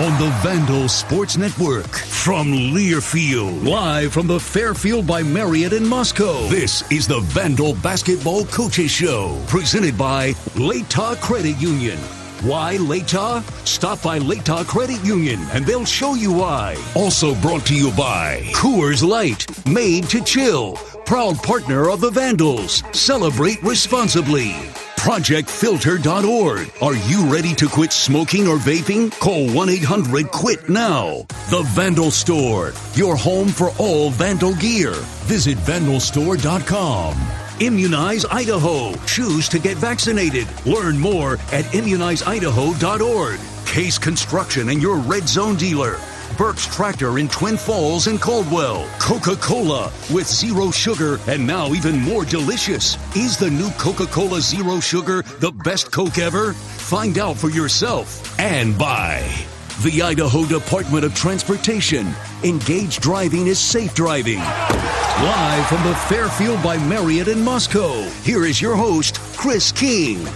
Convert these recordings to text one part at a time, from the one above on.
On the Vandal Sports Network from Learfield, live from the Fairfield by Marriott in Moscow. This is the Vandal Basketball Coaches Show, presented by Latah Credit Union. Why Latah? Stop by Latah Credit Union and they'll show you why. Also brought to you by Coors Light, made to chill. Proud partner of the Vandals. Celebrate responsibly. ProjectFilter.org. Are you ready to quit smoking or vaping? Call 1 800 QUIT now. The Vandal Store, your home for all Vandal gear. Visit vandalstore.com. Immunize Idaho. Choose to get vaccinated. Learn more at immunizeidaho.org. Case Construction and your Red Zone dealer. Burke's Tractor in Twin Falls and Caldwell. Coca Cola with zero sugar and now even more delicious. Is the new Coca Cola Zero Sugar the best Coke ever? Find out for yourself and buy. The Idaho Department of Transportation. Engaged driving is safe driving. Live from the Fairfield by Marriott in Moscow, here is your host, Chris King.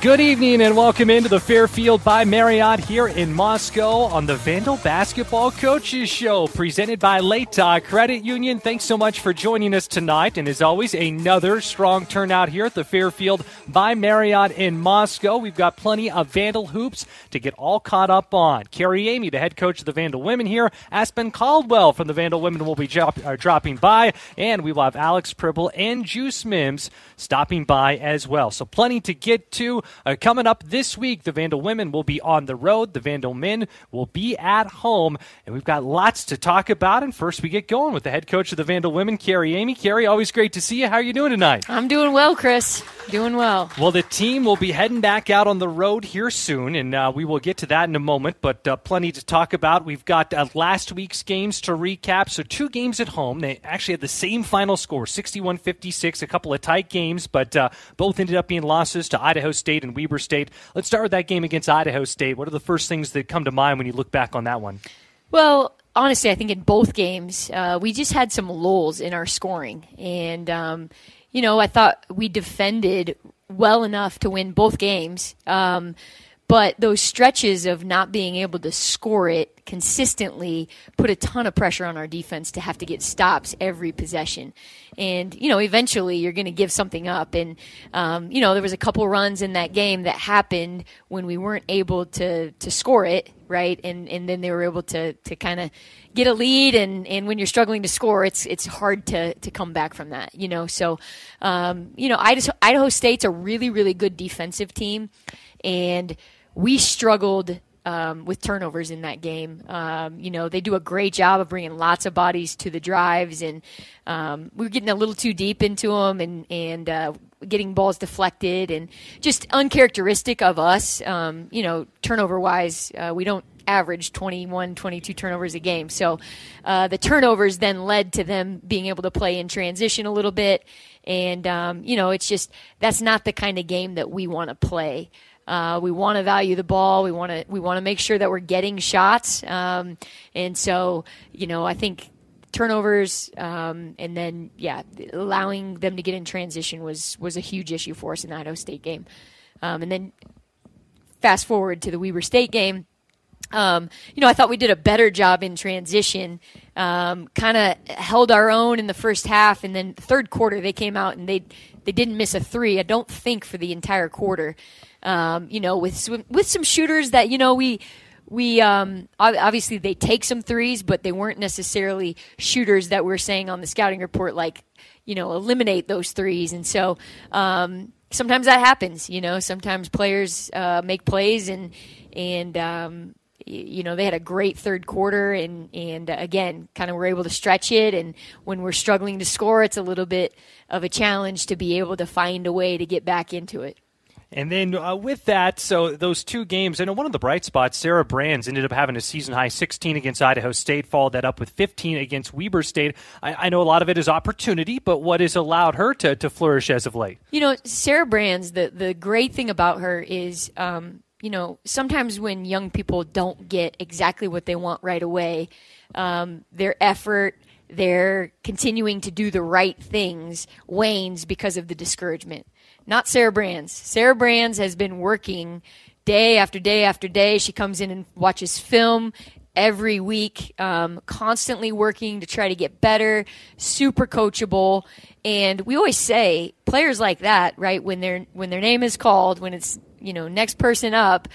Good evening and welcome into the Fairfield by Marriott here in Moscow on the Vandal Basketball Coaches Show presented by Latah Credit Union. Thanks so much for joining us tonight. And as always, another strong turnout here at the Fairfield by Marriott in Moscow. We've got plenty of Vandal hoops to get all caught up on. Carrie Eighmey, the head coach of the Vandal Women here. Aspen Caldwell from the Vandal Women will be uh, dropping by. And we will have Alex Pribble and Juice Mims stopping by as well. So plenty to get to. Uh, coming up this week, the Vandal women will be on the road. The Vandal men will be at home. And we've got lots to talk about. And first, we get going with the head coach of the Vandal women, Carrie Eighmey. Carrie, always great to see you. How are you doing tonight? I'm doing well, Chris. Doing well. Well, the team will be heading back out on the road here soon, and uh, we will get to that in a moment, but uh, plenty to talk about. We've got uh, last week's games to recap. So, two games at home. They actually had the same final score 61 56, a couple of tight games, but uh, both ended up being losses to Idaho State and Weber State. Let's start with that game against Idaho State. What are the first things that come to mind when you look back on that one? Well, honestly, I think in both games, uh, we just had some lulls in our scoring. And, um, you know, I thought we defended well enough to win both games. Um, but those stretches of not being able to score it consistently put a ton of pressure on our defense to have to get stops every possession. And, you know, eventually you're going to give something up. And, um, you know, there was a couple runs in that game that happened when we weren't able to, to score it, right? And, and then they were able to, to kind of get a lead. And, and when you're struggling to score, it's, it's hard to, to come back from that, you know? So, um, you know, Idaho, Idaho State's a really, really good defensive team. And, we struggled um, with turnovers in that game. Um, you know, they do a great job of bringing lots of bodies to the drives, and um, we were getting a little too deep into them and and uh, getting balls deflected, and just uncharacteristic of us. Um, you know, turnover wise, uh, we don't average 21, 22 turnovers a game. So uh, the turnovers then led to them being able to play in transition a little bit. And, um, you know, it's just that's not the kind of game that we want to play. Uh, we want to value the ball. We want to we want to make sure that we're getting shots. Um, and so, you know, I think turnovers um, and then yeah, allowing them to get in transition was was a huge issue for us in the Idaho State game. Um, and then fast forward to the Weber State game. Um, you know, I thought we did a better job in transition. Um, kind of held our own in the first half, and then third quarter they came out and they they didn't miss a three. I don't think for the entire quarter. Um, you know, with with some shooters that you know we we um, obviously they take some threes, but they weren't necessarily shooters that we're saying on the scouting report like you know eliminate those threes, and so um, sometimes that happens. You know, sometimes players uh, make plays and and um, you know they had a great third quarter and and uh, again kind of were able to stretch it and when we're struggling to score it's a little bit of a challenge to be able to find a way to get back into it and then uh, with that, so those two games, know one of the bright spots, Sarah Brands ended up having a season high 16 against Idaho State, followed that up with 15 against Weber State. I, I, know a lot of it is opportunity, but what has allowed her to, to flourish as of late? You know, Sarah Brands, the, the great thing about her is, um, you know, sometimes when young people don't get exactly what they want right away, um, their effort, their continuing to do the right things wanes because of the discouragement not Sarah Brands. Sarah Brands has been working day after day after day. She comes in and watches film every week, um, constantly working to try to get better, super coachable. And we always say players like that, right? When their when their name is called, when it's you know next person up,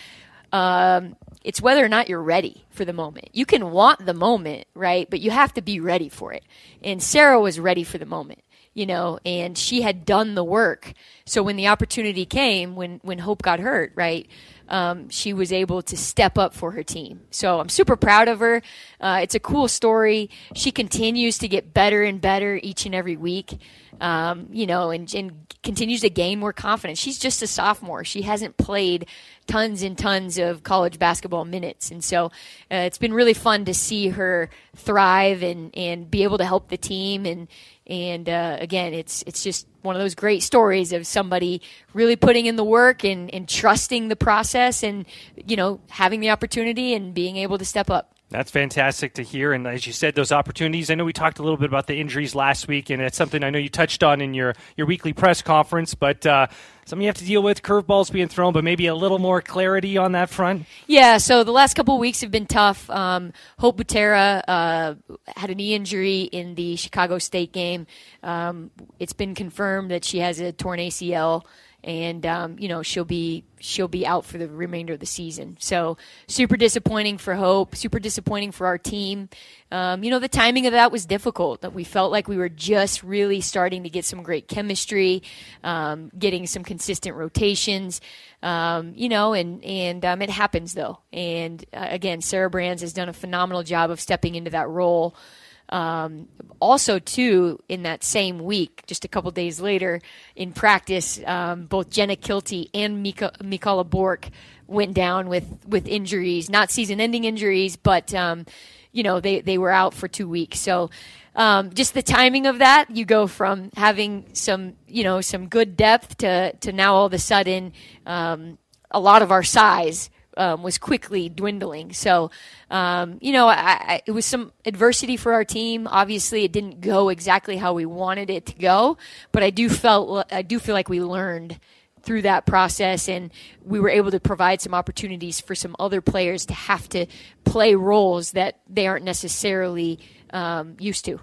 um, it's whether or not you're ready for the moment. You can want the moment, right? But you have to be ready for it. And Sarah was ready for the moment you know, and she had done the work. So when the opportunity came, when when Hope got hurt, right, um, she was able to step up for her team. So I'm super proud of her. Uh, it's a cool story. She continues to get better and better each and every week. Um, you know, and, and continues to gain more confidence. She's just a sophomore. She hasn't played tons and tons of college basketball minutes, and so uh, it's been really fun to see her thrive and and be able to help the team and and uh, again, it's it's just one of those great stories of somebody really putting in the work and, and trusting the process, and you know having the opportunity and being able to step up. That's fantastic to hear. And as you said, those opportunities. I know we talked a little bit about the injuries last week, and it's something I know you touched on in your, your weekly press conference. But uh, something you have to deal with, curveballs being thrown, but maybe a little more clarity on that front. Yeah. So the last couple weeks have been tough. Um, Hope Butera uh, had a knee injury in the Chicago State game. Um, it's been confirmed that she has a torn ACL and um, you know she'll be she'll be out for the remainder of the season. So super disappointing for Hope, super disappointing for our team. Um, you know the timing of that was difficult. That we felt like we were just really starting to get some great chemistry, um, getting some consistent rotations. Um, you know, and and um, it happens though. And uh, again, Sarah Brands has done a phenomenal job of stepping into that role. Um, also, too, in that same week, just a couple days later, in practice, um, both Jenna Kilty and Mika, Mikala Bork went down with, with injuries, not season-ending injuries, but um, you know they they were out for two weeks. So. Um, just the timing of that, you go from having some, you know, some good depth to, to now all of a sudden, um, a lot of our size um, was quickly dwindling. So, um, you know, I, I, it was some adversity for our team. Obviously, it didn't go exactly how we wanted it to go, but I do felt I do feel like we learned through that process and we were able to provide some opportunities for some other players to have to play roles that they aren't necessarily um, used to.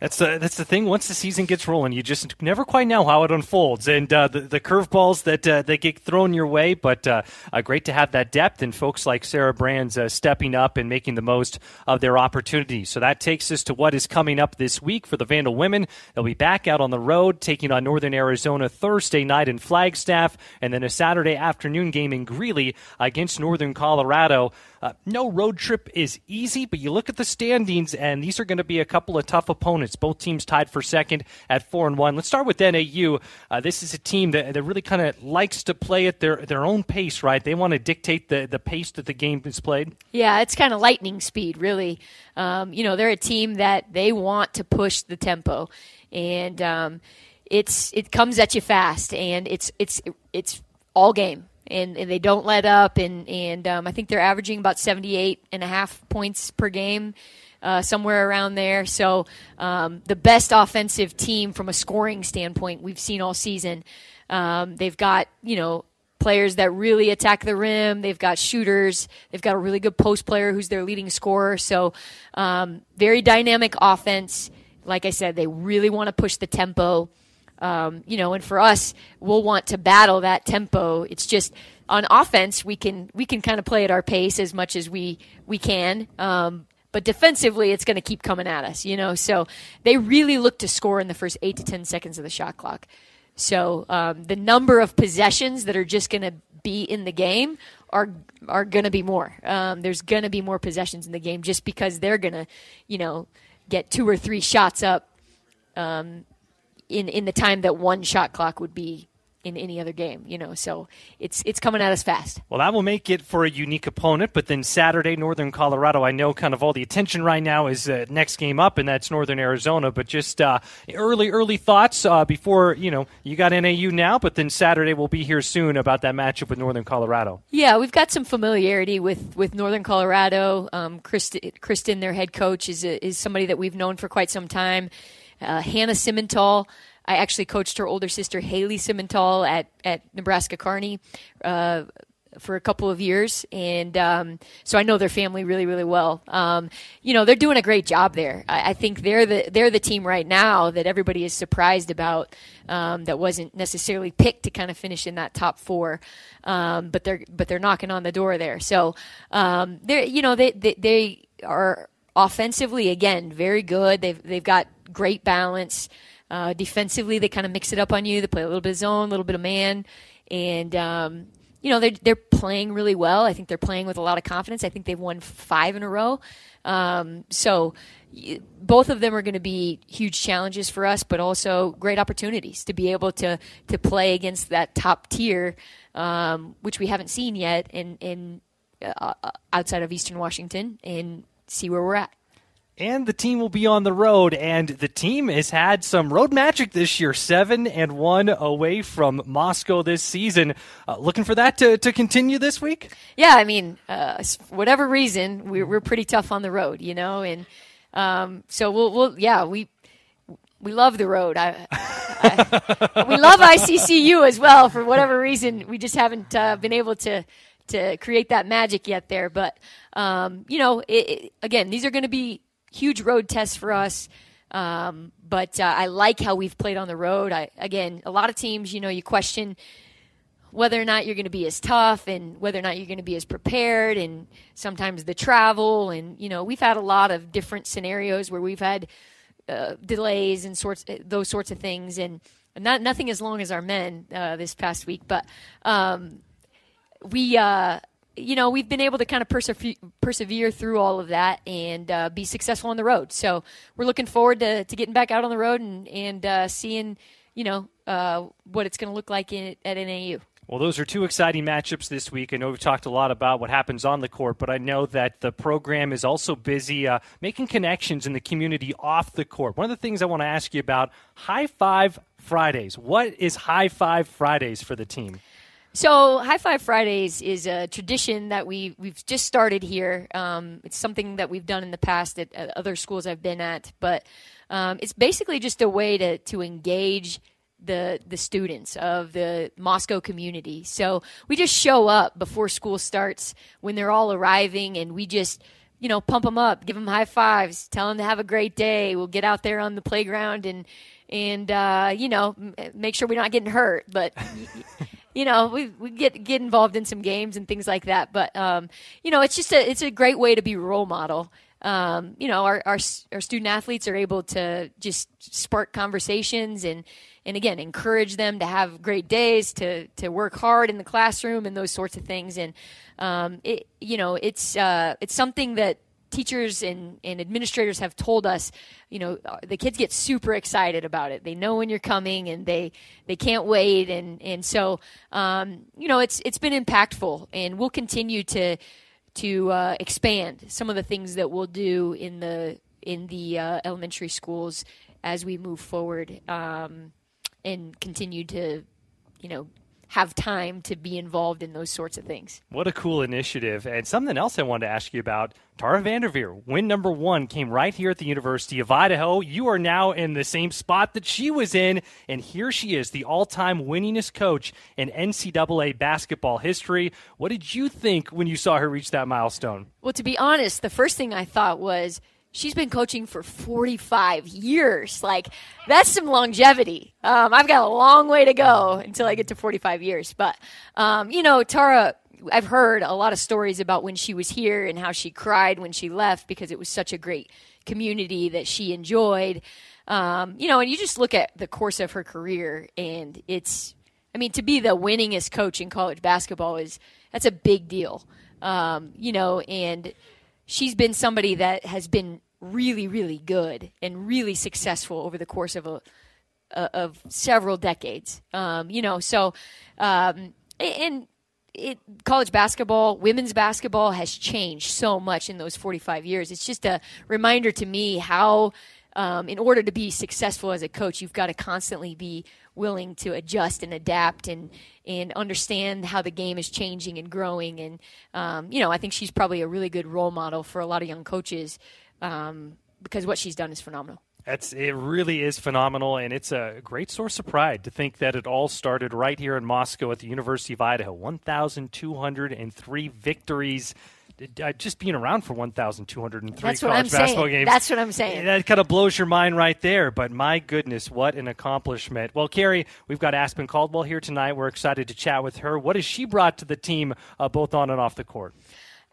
That's the that's the thing. Once the season gets rolling, you just never quite know how it unfolds, and uh, the the curveballs that uh, that get thrown your way. But uh, uh great to have that depth and folks like Sarah Brands uh, stepping up and making the most of their opportunities. So that takes us to what is coming up this week for the Vandal women. They'll be back out on the road, taking on Northern Arizona Thursday night in Flagstaff, and then a Saturday afternoon game in Greeley against Northern Colorado. Uh, no road trip is easy, but you look at the standings, and these are going to be a couple of tough opponents. Both teams tied for second at four and one. Let's start with NAU. Uh, this is a team that, that really kind of likes to play at their their own pace, right? They want to dictate the the pace that the game is played. Yeah, it's kind of lightning speed, really. Um, you know, they're a team that they want to push the tempo, and um, it's it comes at you fast, and it's it's it's all game and, and they don't let up. And, and um, I think they're averaging about 78 and a half points per game. Uh, somewhere around there. So, um, the best offensive team from a scoring standpoint we've seen all season. Um, they've got, you know, players that really attack the rim. They've got shooters. They've got a really good post player who's their leading scorer. So, um, very dynamic offense. Like I said, they really want to push the tempo. Um, you know, and for us, we'll want to battle that tempo. It's just on offense, we can we can kind of play at our pace as much as we we can. Um, but defensively, it's going to keep coming at us, you know. So they really look to score in the first eight to ten seconds of the shot clock. So um, the number of possessions that are just going to be in the game are are going to be more. Um, there's going to be more possessions in the game just because they're going to, you know, get two or three shots up um, in in the time that one shot clock would be in any other game, you know. So it's it's coming at us fast. Well, that will make it for a unique opponent. But then Saturday, Northern Colorado. I know kind of all the attention right now is uh, next game up, and that's Northern Arizona. But just uh, early early thoughts uh, before you know you got NAU now, but then Saturday will be here soon about that matchup with Northern Colorado. Yeah, we've got some familiarity with with Northern Colorado. Um, Kristen, Kristen, their head coach, is a, is somebody that we've known for quite some time. Uh, Hannah Simmental. I actually coached her older sister Haley Simmental at at Nebraska Kearney uh, for a couple of years, and um, so I know their family really really well. Um, you know, they're doing a great job there. I, I, think they're the they're the team right now that everybody is surprised about. Um, that wasn't necessarily picked to kind of finish in that top four, um, but they're but they're knocking on the door there. So um, they're you know they, they they are offensively again very good. They've they've got great balance. Uh, defensively, they kind of mix it up on you. They play a little bit of zone, a little bit of man, and um, you know they're they're playing really well. I think they're playing with a lot of confidence. I think they've won five in a row. Um, so both of them are going to be huge challenges for us, but also great opportunities to be able to to play against that top tier, um, which we haven't seen yet in in uh, outside of Eastern Washington, and see where we're at and the team will be on the road. And the team has had some road magic this year, seven and one away from Moscow this season. Uh, looking for that to, to continue this week? Yeah, I mean, uh, whatever reason, we're, we're pretty tough on the road, you know, and um, so we'll, we'll, yeah, we we love the road. I, I, we love ICCU as well. For whatever reason, we just haven't uh, been able to to create that magic yet there. But um, you know, it, it, again, these are going to be huge road test for us. Um, but uh, I like how we've played on the road. I, again, a lot of teams, you know, you question whether or not you're going to be as tough and whether or not you're going to be as prepared and sometimes the travel and you know we've had a lot of different scenarios where we've had uh, delays and sorts uh, those sorts of things and not nothing as long as our men uh, this past week but um, we uh, you know, we've been able to kind of persevere, persevere through all of that and uh, be successful on the road. So we're looking forward to, to getting back out on the road and, and uh, seeing, you know, uh, what it's going to look like in, at NAU. Well, those are two exciting matchups this week. I know we've talked a lot about what happens on the court, but I know that the program is also busy uh, making connections in the community off the court. One of the things I want to ask you about High Five Fridays. What is High Five Fridays for the team? So, High Five Fridays is a tradition that we we've just started here. Um, it's something that we've done in the past at, at other schools I've been at, but um, it's basically just a way to to engage the the students of the Moscow community. So we just show up before school starts when they're all arriving, and we just you know, pump them up, give them high fives, tell them to have a great day. We'll get out there on the playground and and uh, you know make sure we're not getting hurt. But you know we we get get involved in some games and things like that. But um, you know it's just a it's a great way to be role model. Um, you know our, our our student athletes are able to just spark conversations and and again encourage them to have great days to to work hard in the classroom and those sorts of things and um, it you know it's uh, it's something that teachers and, and administrators have told us, you know, uh, the kids get super excited about it. They know when you're coming and they, they can't wait. And, and so, um, you know, it's, it's been impactful and we'll continue to, to uh, expand some of the things that we'll do in the, in the uh, elementary schools as we move forward um, and continue to, you know, have time to be involved in those sorts of things. What a cool initiative. And something else I wanted to ask you about Tara Vanderveer, win number one, came right here at the University of Idaho. You are now in the same spot that she was in, and here she is, the all time winningest coach in NCAA basketball history. What did you think when you saw her reach that milestone? Well, to be honest, the first thing I thought was, she's been coaching for 45 years. Like, that's some longevity. Um, I've got a long way to go until I get to 45 years. But, um, you know, Tara, I've heard a lot of stories about when she was here and how she cried when she left because it was such a great community that she enjoyed. Um, you know, and you just look at the course of her career, and it's, I mean, to be the winningest coach in college basketball is, that's a big deal. Um, you know, and, she's been somebody that has been really, really good and really successful over the course of a, of several decades. Um, you know, so um, and it, college basketball, women's basketball has changed so much in those 45 years. It's just a reminder to me how, um, in order to be successful as a coach, you've got to constantly be willing to adjust and adapt and and understand how the game is changing and growing. And um, you know, I think she's probably a really good role model for a lot of young coaches um, because what she's done is phenomenal. It's, it really is phenomenal, and it's a great source of pride to think that it all started right here in Moscow at the University of Idaho. 1,203 victories uh, just being around for 1,203 That's college basketball saying. games. That's what I'm saying. That kind of blows your mind right there. But my goodness, what an accomplishment. Well, Carrie, we've got Aspen Caldwell here tonight. We're excited to chat with her. What has she brought to the team, uh, both on and off the court?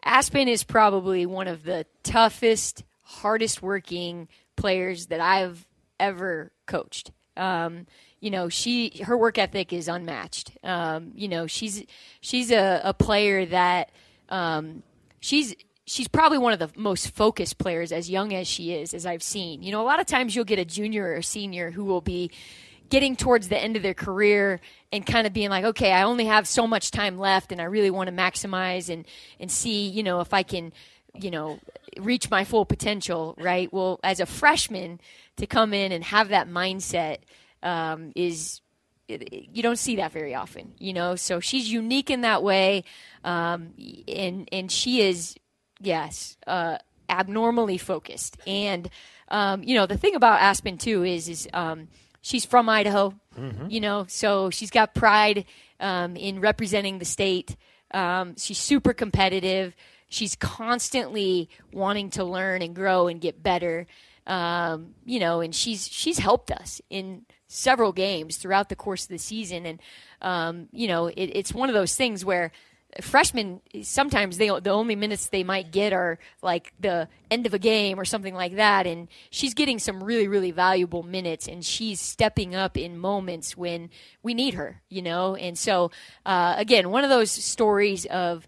Aspen is probably one of the toughest, hardest working players that I've ever coached. Um, you know, she her work ethic is unmatched. Um, you know, she's she's a, a player that um, she's she's probably one of the most focused players as young as she is as I've seen. You know, a lot of times you'll get a junior or senior who will be getting towards the end of their career and kind of being like, okay, I only have so much time left and I really want to maximize and and see, you know, if I can, you know, reach my full potential, right? Well, as a freshman to come in and have that mindset um, is you don't see that very often, you know. So she's unique in that way, um, and and she is, yes, uh, abnormally focused. And um, you know, the thing about Aspen too is is um, she's from Idaho, mm-hmm. you know, so she's got pride um, in representing the state. Um, she's super competitive. She's constantly wanting to learn and grow and get better. Um, you know, and she's she's helped us in several games throughout the course of the season. And, um, you know, it, it's one of those things where freshmen sometimes they the only minutes they might get are like the end of a game or something like that. And she's getting some really really valuable minutes and she's stepping up in moments when we need her you know? And so uh, again one of those stories of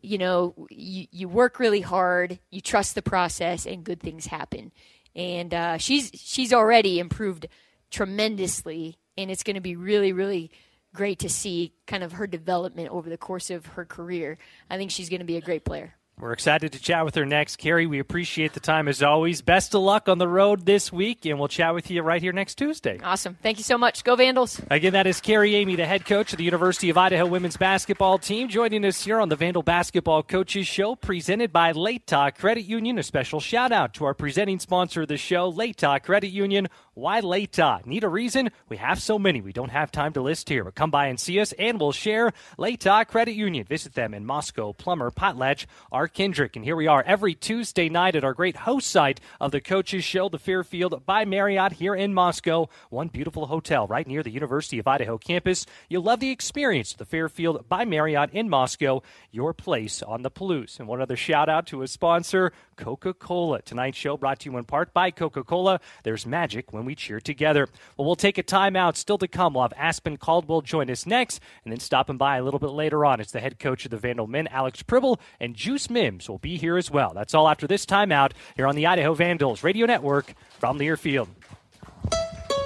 you know you, you work really hard you trust the process and good things happen. And uh, she's she's already improved tremendously, and it's going to be really, really great to see kind of her development over the course of her career. I think she's going to be a great player. We're excited to chat with her next. Carrie, we appreciate the time as always. Best of luck on the road this week, and we'll chat with you right here next Tuesday. Awesome. Thank you so much. Go Vandals. Again, that is Carrie Eighmey, the head coach of the University of Idaho women's basketball team, joining us here on the Vandal Basketball Coaches Show, presented by Latah Credit Union. A special shout out to our presenting sponsor of the show, Latah Credit Union. Why Latah? Need a reason? We have so many we don't have time to list here, but come by and see us, and we'll share Latah Credit Union. Visit them in Moscow, Plummer, Potlatch, Arc Kendrick, and here we are every Tuesday night at our great host site of the Coaches Show, the Fairfield by Marriott here in Moscow. One beautiful hotel right near the University of Idaho campus. You'll love the experience of the Fairfield by Marriott in Moscow, your place on the Palouse. And one other shout out to a sponsor, Coca Cola. Tonight's show brought to you in part by Coca Cola. There's magic when we cheer together. Well, we'll take a timeout. Still to come, we'll have Aspen Caldwell join us next, and then stopping by a little bit later on. It's the head coach of the Vandal men, Alex Pribble, and Juice Mims will be here as well. That's all after this timeout here on the Idaho Vandals Radio Network from the airfield.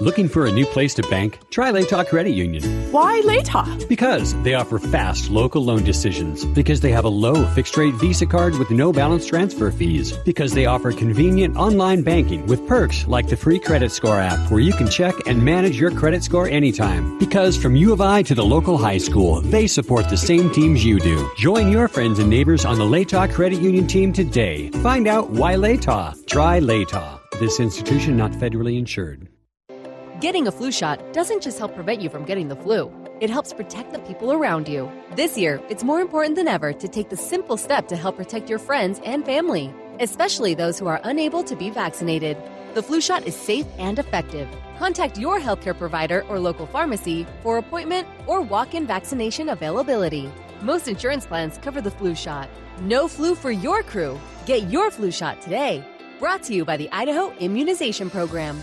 Looking for a new place to bank? Try Latah Credit Union. Why Latah? Because they offer fast local loan decisions. Because they have a low fixed rate Visa card with no balance transfer fees. Because they offer convenient online banking with perks like the free credit score app where you can check and manage your credit score anytime. Because from U of I to the local high school, they support the same teams you do. Join your friends and neighbors on the Latah Credit Union team today. Find out why Latah. Try Latah. This institution not federally insured. Getting a flu shot doesn't just help prevent you from getting the flu, it helps protect the people around you. This year, it's more important than ever to take the simple step to help protect your friends and family, especially those who are unable to be vaccinated. The flu shot is safe and effective. Contact your healthcare provider or local pharmacy for appointment or walk in vaccination availability. Most insurance plans cover the flu shot. No flu for your crew. Get your flu shot today. Brought to you by the Idaho Immunization Program.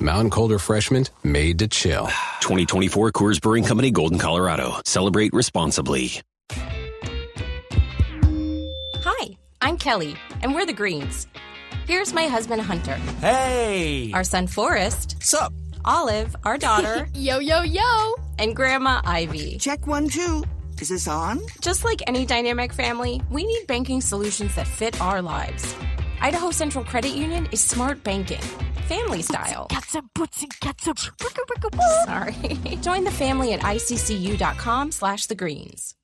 Mountain Cold Refreshment made to chill. 2024 Coors Brewing Company, Golden, Colorado. Celebrate responsibly. Hi, I'm Kelly, and we're the Greens. Here's my husband, Hunter. Hey! Our son, Forrest. Sup? Olive, our daughter. yo, yo, yo! And Grandma Ivy. Check one, two. Is this on? Just like any dynamic family, we need banking solutions that fit our lives. Idaho Central Credit Union is smart banking, family style. Ketchup, ketchup, Sorry. Join the family at iccu.com slash the greens.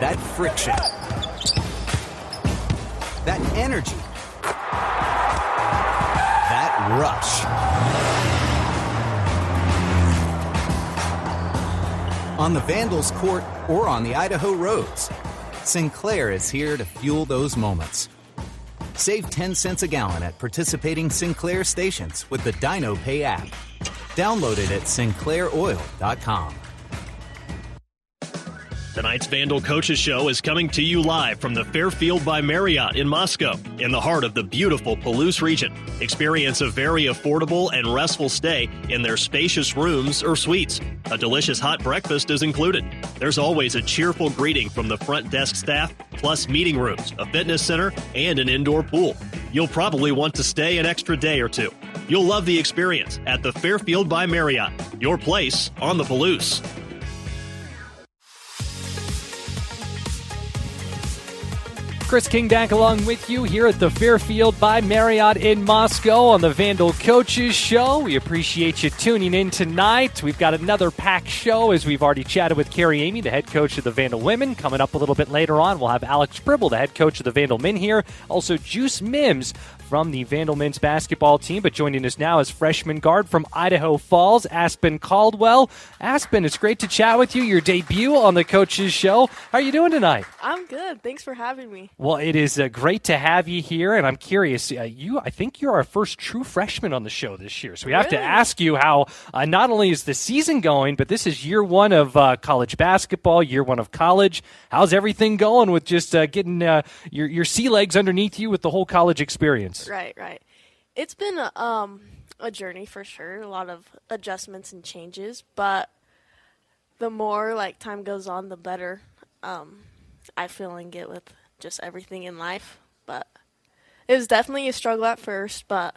That friction. That energy. That rush. On the Vandals court or on the Idaho roads. Sinclair is here to fuel those moments. Save 10 cents a gallon at participating Sinclair stations with the Dino Pay app. Download it at sinclairoil.com. Tonight's Vandal Coaches Show is coming to you live from the Fairfield by Marriott in Moscow, in the heart of the beautiful Palouse region. Experience a very affordable and restful stay in their spacious rooms or suites. A delicious hot breakfast is included. There's always a cheerful greeting from the front desk staff, plus meeting rooms, a fitness center, and an indoor pool. You'll probably want to stay an extra day or two. You'll love the experience at the Fairfield by Marriott, your place on the Palouse. Chris Kingdack along with you here at the Fairfield by Marriott in Moscow on the Vandal Coaches Show. We appreciate you tuning in tonight. We've got another packed show as we've already chatted with Carrie Eighmey, the head coach of the Vandal Women. Coming up a little bit later on, we'll have Alex Pribble, the head coach of the Vandal Men here. Also, Juice Mims from the Vandal men's basketball team. But joining us now is freshman guard from Idaho Falls, Aspen Caldwell. Aspen, it's great to chat with you. Your debut on the Coaches Show. How are you doing tonight? I'm good. Thanks for having me. Well, it is uh, great to have you here, and I'm curious. Uh, you, I think you're our first true freshman on the show this year, so we have really? to ask you how uh, not only is the season going, but this is year one of uh, college basketball, year one of college. How's everything going with just uh, getting uh, your your sea legs underneath you with the whole college experience? Right, right. It's been a, um, a journey for sure. A lot of adjustments and changes, but the more like time goes on, the better um, I feel and get with just everything in life. But it was definitely a struggle at first, but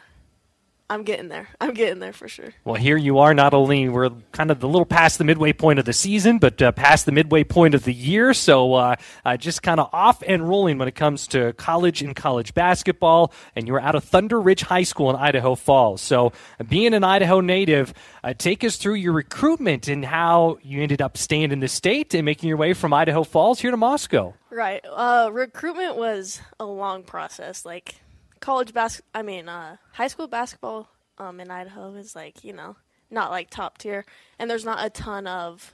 I'm getting there. I'm getting there for sure. Well, here you are. Not only we're kind of the little past the midway point of the season, but uh, past the midway point of the year. So uh, uh, just kind of off and rolling when it comes to college and college basketball. And you're out of Thunder Ridge High School in Idaho Falls. So being an Idaho native, uh, take us through your recruitment and how you ended up staying in the state and making your way from Idaho Falls here to Moscow. Right. Uh, recruitment was a long process. Like college bas- I mean, uh, high school basketball um, in Idaho is like you know not like top tier, and there's not a ton of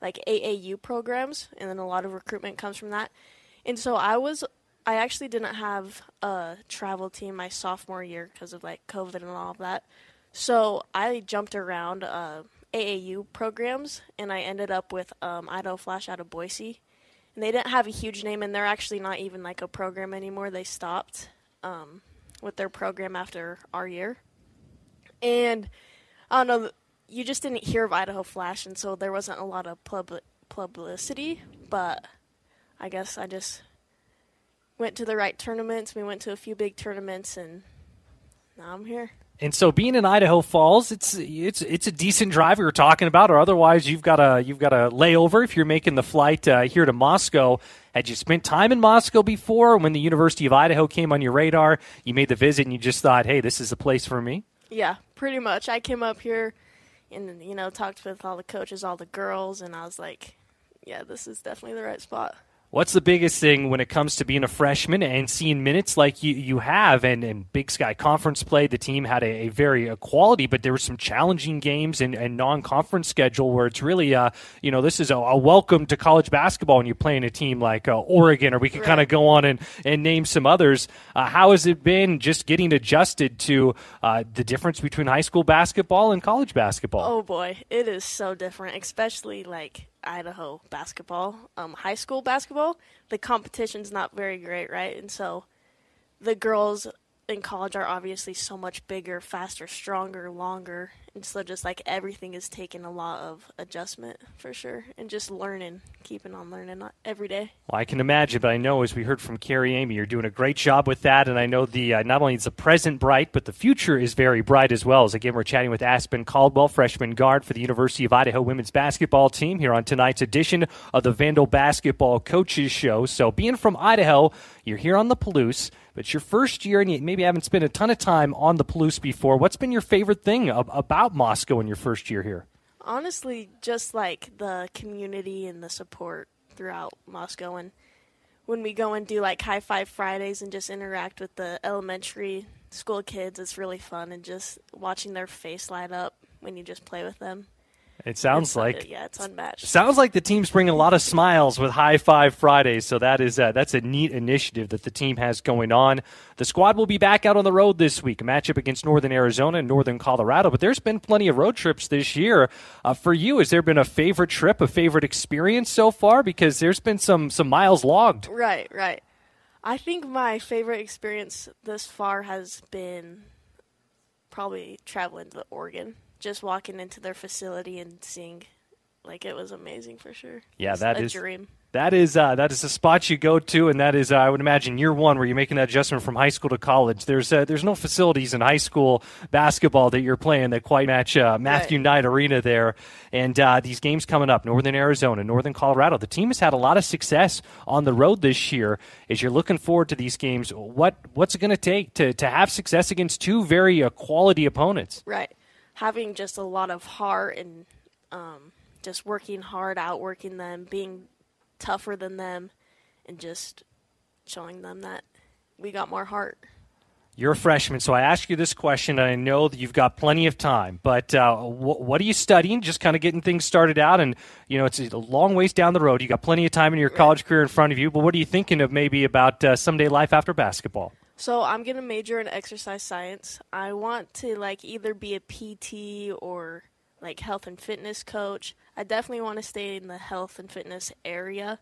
like AAU programs, and then a lot of recruitment comes from that. And so I was, I actually didn't have a travel team my sophomore year because of like COVID and all of that. So I jumped around uh, AAU programs, and I ended up with um, Idaho Flash out of Boise. And they didn't have a huge name, and they're actually not even like a program anymore. They stopped um, with their program after our year. And I don't know, you just didn't hear of Idaho Flash, and so there wasn't a lot of pub- publicity. But I guess I just went to the right tournaments. We went to a few big tournaments, and now I'm here. And so, being in Idaho Falls, it's it's it's a decent drive we were talking about, or otherwise you've got a you've got a layover if you're making the flight uh, here to Moscow. Had you spent time in Moscow before? When the University of Idaho came on your radar, you made the visit and you just thought, "Hey, this is the place for me." Yeah, pretty much. I came up here and you know talked with all the coaches, all the girls, and I was like, "Yeah, this is definitely the right spot." What's the biggest thing when it comes to being a freshman and seeing minutes like you, you have? And, and Big Sky Conference play, the team had a, a very quality, but there were some challenging games and, and non conference schedule where it's really, uh, you know, this is a, a, welcome to college basketball when you're playing a team like uh, Oregon, or we could right. kind of go on and, and name some others. Uh, how has it been just getting adjusted to uh, the difference between high school basketball and college basketball? Oh, boy. It is so different, especially like Idaho basketball, um, high school basketball, the competition's not very great, right? And so the girls in college are obviously so much bigger, faster, stronger, longer. And so just like everything is taking a lot of adjustment for sure. And just learning, keeping on learning every day. Well, I can imagine, but I know as we heard from Carrie Eighmey, you're doing a great job with that. And I know the uh, not only is the present bright, but the future is very bright as well. As again, we're chatting with Aspen Caldwell, freshman guard for the University of Idaho women's basketball team here on tonight's edition of the Vandal Basketball Coaches Show. So being from Idaho, you're here on the Palouse. But your first year, and you maybe haven't spent a ton of time on the Palouse before. What's been your favorite thing about Moscow in your first year here? Honestly, just like the community and the support throughout Moscow. And when we go and do like high five Fridays and just interact with the elementary school kids, it's really fun. And just watching their face light up when you just play with them. It sounds it's, like yeah, it's unmatched. Sounds like the team's bringing a lot of smiles with High Five Fridays. So that is uh, that's a neat initiative that the team has going on. The squad will be back out on the road this week, a matchup against Northern Arizona and Northern Colorado. But there's been plenty of road trips this year. Uh, for you, has there been a favorite trip, a favorite experience so far? Because there's been some some miles logged. Right, right. I think my favorite experience this far has been probably traveling to Oregon just walking into their facility and seeing like it was amazing for sure. Yeah, that a is dream. That is uh, that is a spot you go to, and that is uh, I would imagine year one where you're making that adjustment from high school to college. There's uh, there's no facilities in high school basketball that you're playing that quite match uh, Matthew right. Knight Arena there. And uh, these games coming up, Northern Arizona, Northern Colorado. The team has had a lot of success on the road this year. As you're looking forward to these games, what what's it going to take to to have success against two very uh, quality opponents? Right having just a lot of heart and um, just working hard, outworking them, being tougher than them, and just showing them that we got more heart. You're a freshman, so I ask you this question, and I know that you've got plenty of time. But uh, wh- what are you studying? Just kind of getting things started out, and you know it's a long ways down the road. You got plenty of time in your college career in front of you. But what are you thinking of maybe about uh, someday life after basketball? So I'm gonna major in exercise science. I want to like either be a PT or like health and fitness coach. I definitely want to stay in the health and fitness area.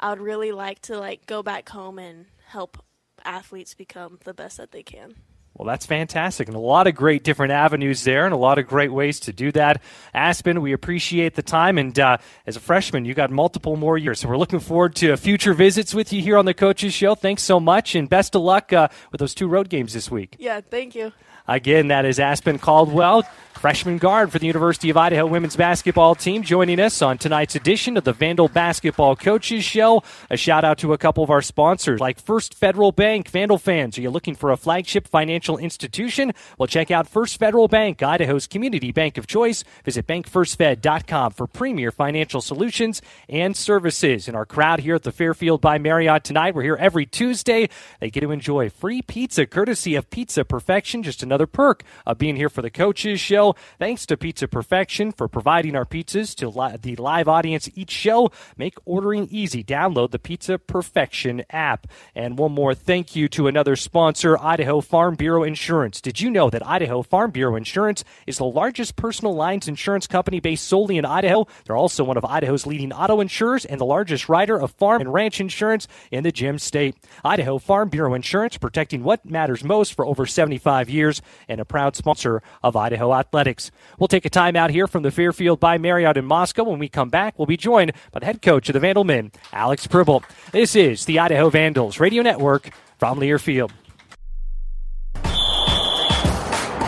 I would really like to like go back home and help athletes become the best that they can. Well, that's fantastic. And a lot of great different avenues there and a lot of great ways to do that. Aspen, we appreciate the time. And uh, as a freshman, you got multiple more years. So we're looking forward to future visits with you here on the Coaches Show. Thanks so much. And best of luck uh, with those two road games this week. Yeah, thank you. Again, that is Aspen Caldwell, freshman guard for the University of Idaho women's basketball team, joining us on tonight's edition of the Vandal Basketball Coaches Show. A shout out to a couple of our sponsors, like First Federal Bank. Vandal fans, are you looking for a flagship financial institution? Well, check out First Federal Bank, Idaho's community bank of choice. Visit bankfirstfed.com for premier financial solutions and services. In our crowd here at the Fairfield by Marriott tonight, we're here every Tuesday. They get to enjoy free pizza courtesy of Pizza Perfection. Just another perk of being here for the Coaches Show. Thanks to Pizza Perfection for providing our pizzas to li- the live audience each show. Make ordering easy. Download the Pizza Perfection app. And one more thank you to another sponsor, Idaho Farm Bureau Insurance. Did you know that Idaho Farm Bureau Insurance is the largest personal lines insurance company based solely in Idaho? They're also one of Idaho's leading auto insurers and the largest writer of farm and ranch insurance in the Gem State. Idaho Farm Bureau Insurance, protecting what matters most for over 75 years, and a proud sponsor of Idaho Athletics. We'll take a time out here from the Fairfield by Marriott in Moscow. When we come back, we'll be joined by the head coach of the Vandal men, Alex Pribble. This is the Idaho Vandals Radio Network from Learfield.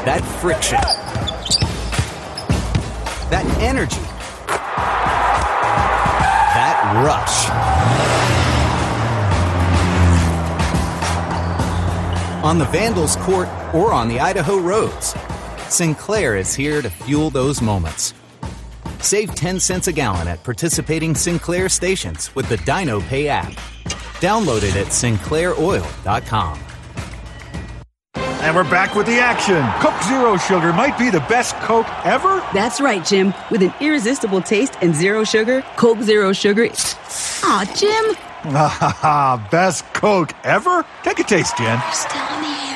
That friction. That energy. That rush. On the Vandals court or on the Idaho roads, Sinclair is here to fuel those moments. Save 10 cents a gallon at participating Sinclair stations with the Dino Pay app. Download it at sinclairoil.com. And we're back with the action. Coke Zero Sugar might be the best Coke ever. That's right, Jim. With an irresistible taste and zero sugar, Coke Zero Sugar. Aw, Jim. Ah, best Coke ever? Take a taste, Jen. Still in the air.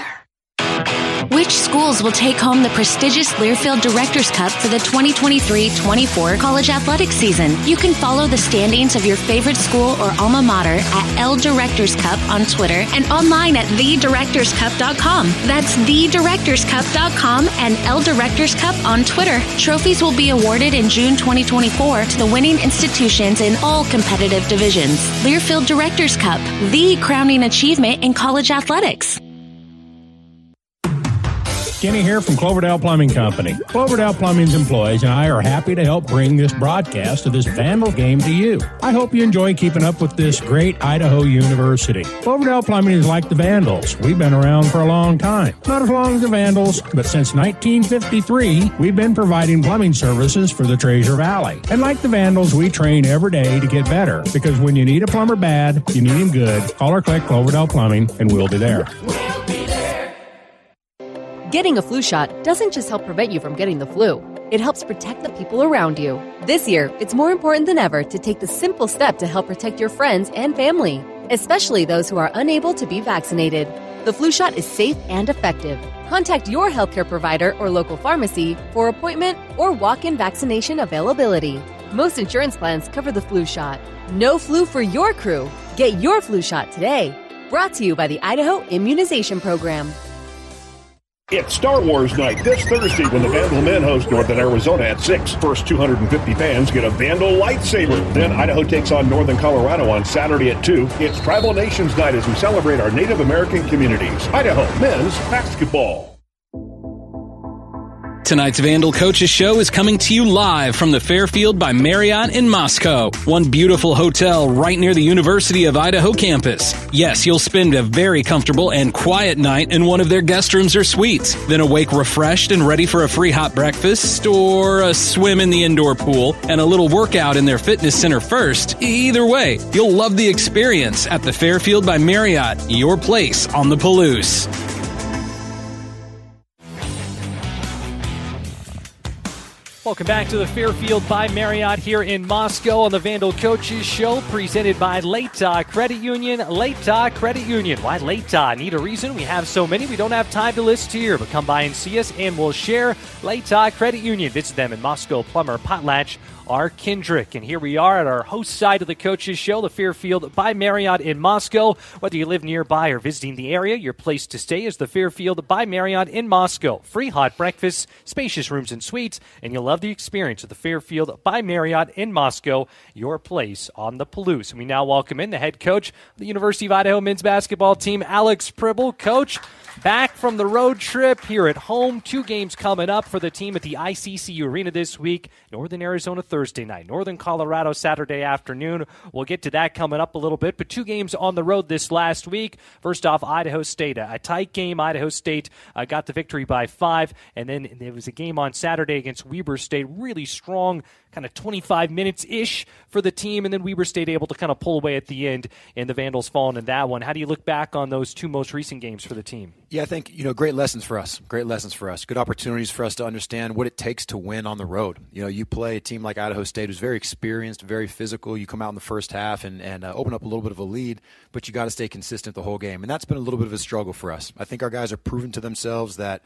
Which schools will take home the prestigious Learfield Directors Cup for the 2023-24 college athletics season? You can follow the standings of your favorite school or alma mater at L Directors Cup on Twitter and online at thedirectorscup.com. That's thedirectorscup.com and L Directors Cup on Twitter. Trophies will be awarded in June 2024 to the winning institutions in all competitive divisions. Learfield Directors Cup, the crowning achievement in college athletics. Kenny here from Cloverdale Plumbing Company. Cloverdale Plumbing's employees and I are happy to help bring this broadcast of this Vandal game to you. I hope you enjoy keeping up with this great Idaho University. Cloverdale Plumbing is like the Vandals. We've been around for a long time. Not as long as the Vandals, but since 1953, we've been providing plumbing services for the Treasure Valley. And like the Vandals, we train every day to get better because when you need a plumber bad, you need him good. Call or click Cloverdale Plumbing and we'll be there. Getting a flu shot doesn't just help prevent you from getting the flu, it helps protect the people around you. This year, it's more important than ever to take the simple step to help protect your friends and family, especially those who are unable to be vaccinated. The flu shot is safe and effective. Contact your healthcare provider or local pharmacy for appointment or walk in vaccination availability. Most insurance plans cover the flu shot. No flu for your crew. Get your flu shot today. Brought to you by the Idaho Immunization Program. It's Star Wars night this Thursday when the Vandal men host Northern Arizona at 6. First 250 fans get a Vandal lightsaber. Then Idaho takes on Northern Colorado on Saturday at 2. It's Tribal Nations night as we celebrate our Native American communities. Idaho men's basketball. Tonight's Vandal Coaches Show is coming to you live from the Fairfield by Marriott in Moscow, one beautiful hotel right near the University of Idaho campus. Yes, you'll spend a very comfortable and quiet night in one of their guest rooms or suites, then awake refreshed and ready for a free hot breakfast or a swim in the indoor pool and a little workout in their fitness center first. Either way, you'll love the experience at the Fairfield by Marriott, your place on the Palouse. Welcome back to the Fairfield by Marriott here in Moscow on the Vandal Coaches Show, presented by Latah Credit Union. Latah Credit Union. Why Latah? Need a reason? We have so many, we don't have time to list here, but come by and see us and we'll share Latah Credit Union. Visit them in Moscow, Plummer, Potlatch, R. Kendrick. And here we are at our host side of the Coaches Show, the Fairfield by Marriott in Moscow. Whether you live nearby or visiting the area, your place to stay is the Fairfield by Marriott in Moscow. Free hot breakfast, spacious rooms and suites, and you'll love the experience of the Fairfield by Marriott in Moscow, your place on the Palouse. And we now welcome in the head coach of the University of Idaho men's basketball team, Alex Pribble. Coach, back from the road trip here at home. Two games coming up for the team at the ICCU Arena this week. Northern Arizona Thursday night, Northern Colorado Saturday afternoon. We'll get to that coming up a little bit, but two games on the road this last week. First off, Idaho State, a tight game. Idaho State uh, got the victory by five, and then there was a game on Saturday against Weber State, really strong kind of 25 minutes ish for the team, and then Weber State able to kind of pull away at the end, and the Vandals falling in that one. How do you look back on those two most recent games for the team? Yeah, I think you know great lessons for us. Great lessons for us. Good opportunities for us to understand what it takes to win on the road. You know, you play a team like Idaho State who's very experienced, very physical. You come out in the first half and and uh, open up a little bit of a lead, but you got to stay consistent the whole game, and that's been a little bit of a struggle for us. I think our guys are proven to themselves that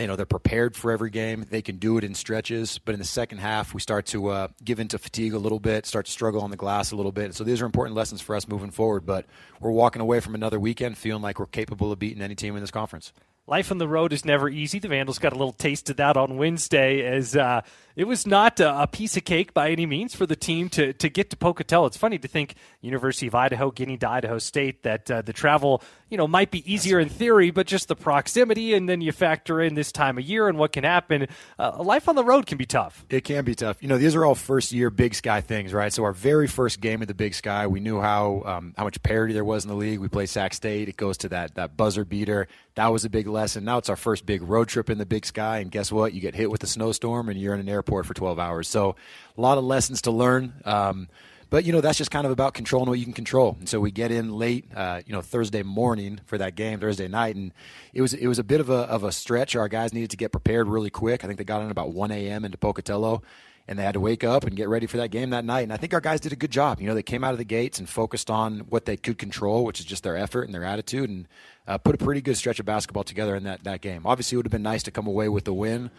you know they're prepared for every game. They can do it in stretches, but in the second half we start to uh, give into fatigue a little bit, start to struggle on the glass a little bit. So these are important lessons for us moving forward. But we're walking away from another weekend feeling like we're capable of beating any team in this conference. Life on the road is never easy. The Vandals got a little taste of that on Wednesday as uh, it was not a, a, piece of cake by any means for the team to, to get to Pocatello. It's funny to think University of Idaho getting to Idaho State that uh, the travel you know might be easier in theory, but just the proximity and then you factor in this time of year and what can happen. Uh, life on the road can be tough. It can be tough. You know, these are all first year Big Sky things, right? So our very first game of the Big Sky, we knew how um, how much parity there was in the league. We played Sac State. It goes to that that buzzer beater. That was a big lesson. Now it's our first big road trip in the Big Sky, and guess what? You get hit with a snowstorm, and you're in an airport for 12 hours. So a lot of lessons to learn. Um, but you know that's just kind of about controlling what you can control. And so we get in late, uh, you know, Thursday morning for that game, Thursday night, and it was it was a bit of a of a stretch. Our guys needed to get prepared really quick. I think they got in about 1 a.m. into Pocatello, and they had to wake up and get ready for that game that night. And I think our guys did a good job. You know, they came out of the gates and focused on what they could control, which is just their effort and their attitude, and uh, put a pretty good stretch of basketball together in that, that game. Obviously, it would have been nice to come away with the win,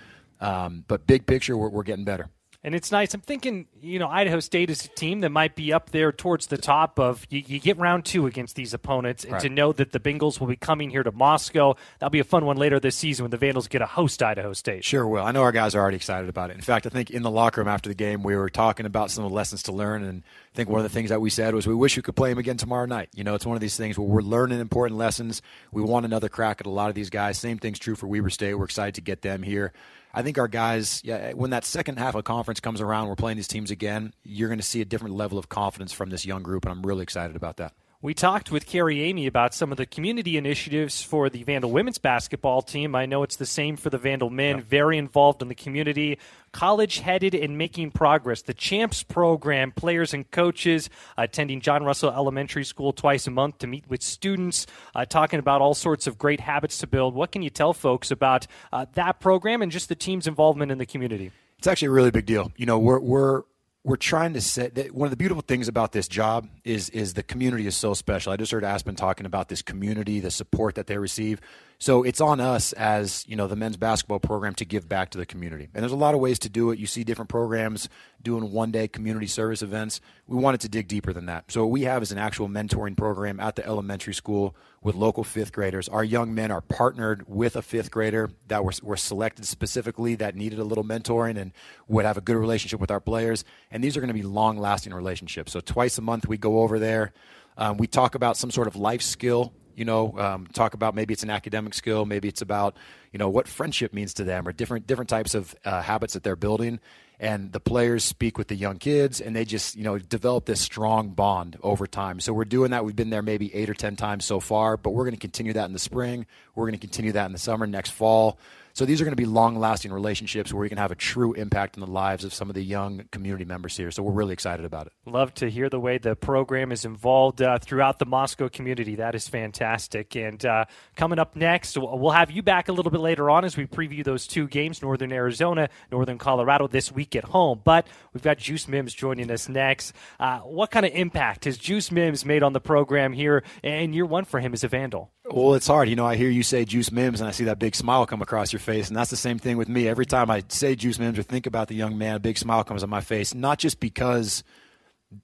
um, but big picture, we're, we're getting better. And it's nice. I'm thinking, you know, Idaho State is a team that might be up there towards the top of. You, you get round two against these opponents, and right. to know that the Bengals will be coming here to Moscow, that'll be a fun one later this season when the Vandals get a host Idaho State. Sure will. I know our guys are already excited about it. In fact, I think in the locker room after the game, we were talking about some of the lessons to learn, and I think one of the things that we said was we wish we could play them again tomorrow night. You know, it's one of these things where we're learning important lessons. We want another crack at a lot of these guys. Same thing's true for Weber State. We're excited to get them here. I think our guys, yeah, when that second half of conference comes around, we're playing these teams again. You're going to see a different level of confidence from this young group, and I'm really excited about that. We talked with Carrie Eighmey about some of the community initiatives for the Vandal women's basketball team. I know it's the same for the Vandal men, very involved in the community, college headed and making progress. The Champs program, players and coaches attending John Russell Elementary School twice a month to meet with students, uh, talking about all sorts of great habits to build. What can you tell folks about uh, that program and just the team's involvement in the community? It's actually a really big deal. You know, we're, we're we're trying to set that one of the beautiful things about this job is is the community is so special. I just heard Aspen talking about this community, the support that they receive. So it's on us as you know the men's basketball program to give back to the community, and there's a lot of ways to do it. You see different programs doing one day community service events. We wanted to dig deeper than that. So what we have is an actual mentoring program at the elementary school with local fifth graders. Our young men are partnered with a fifth grader that were, were selected specifically that needed a little mentoring and would have a good relationship with our players. And these are going to be long lasting relationships. So twice a month we go over there. Um, we talk about some sort of life skill you know, um, talk about maybe it's an academic skill, maybe it's about you know what friendship means to them, or different different types of uh, habits that they're building. and the players speak with the young kids and they just you know develop this strong bond over time. So we're doing that. We've been there maybe eight or ten times so far but we're going to continue that in the spring. We're going to continue that in the summer next fall so these are going to be long lasting relationships where we can have a true impact in the lives of some of the young community members here. So we're really excited about it. Love to hear the way the program is involved uh, throughout the Moscow community. That is fantastic. And uh, coming up next, we'll have you back a little bit later on as we preview those two games Northern Arizona, Northern Colorado this week at home. But we've got Juice Mims joining us next. Uh, what kind of impact has Juice Mims made on the program here in year one for him as a Vandal? Well, it's hard. You know, I hear you say Juice Mims, and I see that big smile come across your face, and that's the same thing with me. Every time I say Juice Mims or think about the young man, a big smile comes on my face. Not just because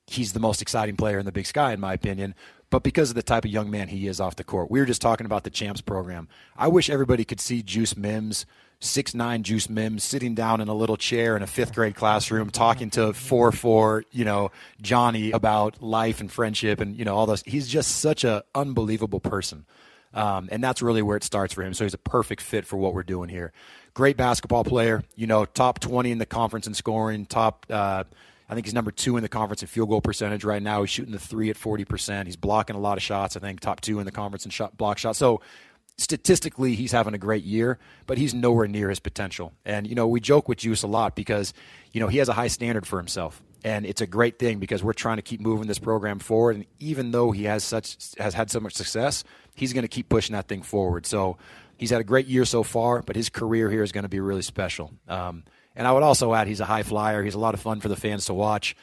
he's the most exciting player in the Big Sky, in my opinion, but because of the type of young man he is off the court. We were just talking about the champs program. I wish everybody could see Juice Mims six nine Juice Mims sitting down in a little chair in a fifth grade classroom talking to four four you know Johnny about life and friendship and you know all those. He's just such an unbelievable person. Um, and that's really where it starts for him. So he's a perfect fit for what we're doing here. Great basketball player, you know, top 20 in the conference in scoring, top, uh, I think he's number two in the conference in field goal percentage right now. He's shooting the three at 40%. He's blocking a lot of shots, I think, top two in the conference in shot, block shots. So statistically, he's having a great year, but he's nowhere near his potential. And, you know, we joke with Juice a lot because, you know, he has a high standard for himself and it's a great thing because we're trying to keep moving this program forward. And even though he has such has had so much success, he's going to keep pushing that thing forward. So he's had a great year so far, but his career here is going to be really special. Um, and I would also add he's a high flyer. He's a lot of fun for the fans to watch.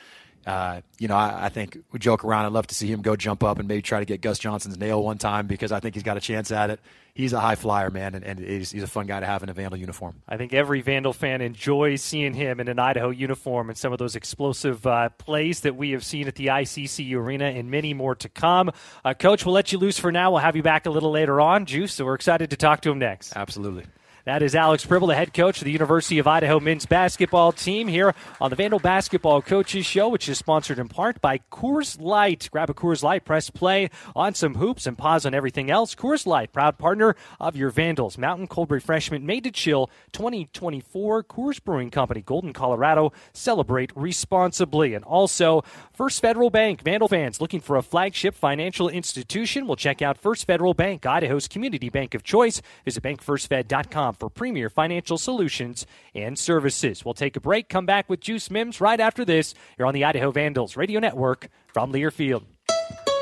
Uh, you know, I, I, think we joke around. I'd love to see him go jump up and maybe try to get Gus Johnson's nail one time because I think he's got a chance at it. He's a high flyer, man, and, and he's, he's, a fun guy to have in a Vandal uniform. I think every Vandal fan enjoys seeing him in an Idaho uniform and some of those explosive uh, plays that we have seen at the ICC Arena and many more to come. Uh, Coach, we'll let you loose for now. We'll have you back a little later on, Juice, so we're excited to talk to him next. Absolutely. That is Alex Pribble, the head coach of the University of Idaho men's basketball team here on the Vandal Basketball Coaches Show, which is sponsored in part by Coors Light. Grab a Coors Light, press play on some hoops, and pause on everything else. Coors Light, proud partner of your Vandals. Mountain cold refreshment made to chill 2024. Coors Brewing Company, Golden, Colorado. Celebrate responsibly. And also, First Federal Bank. Vandal fans looking for a flagship financial institution will check out First Federal Bank, Idaho's community bank of choice. Visit bankfirstfed.com for premier financial solutions and services. We'll take a break, come back with Juice Mims right after this. You're on the Idaho Vandals Radio Network from Learfield.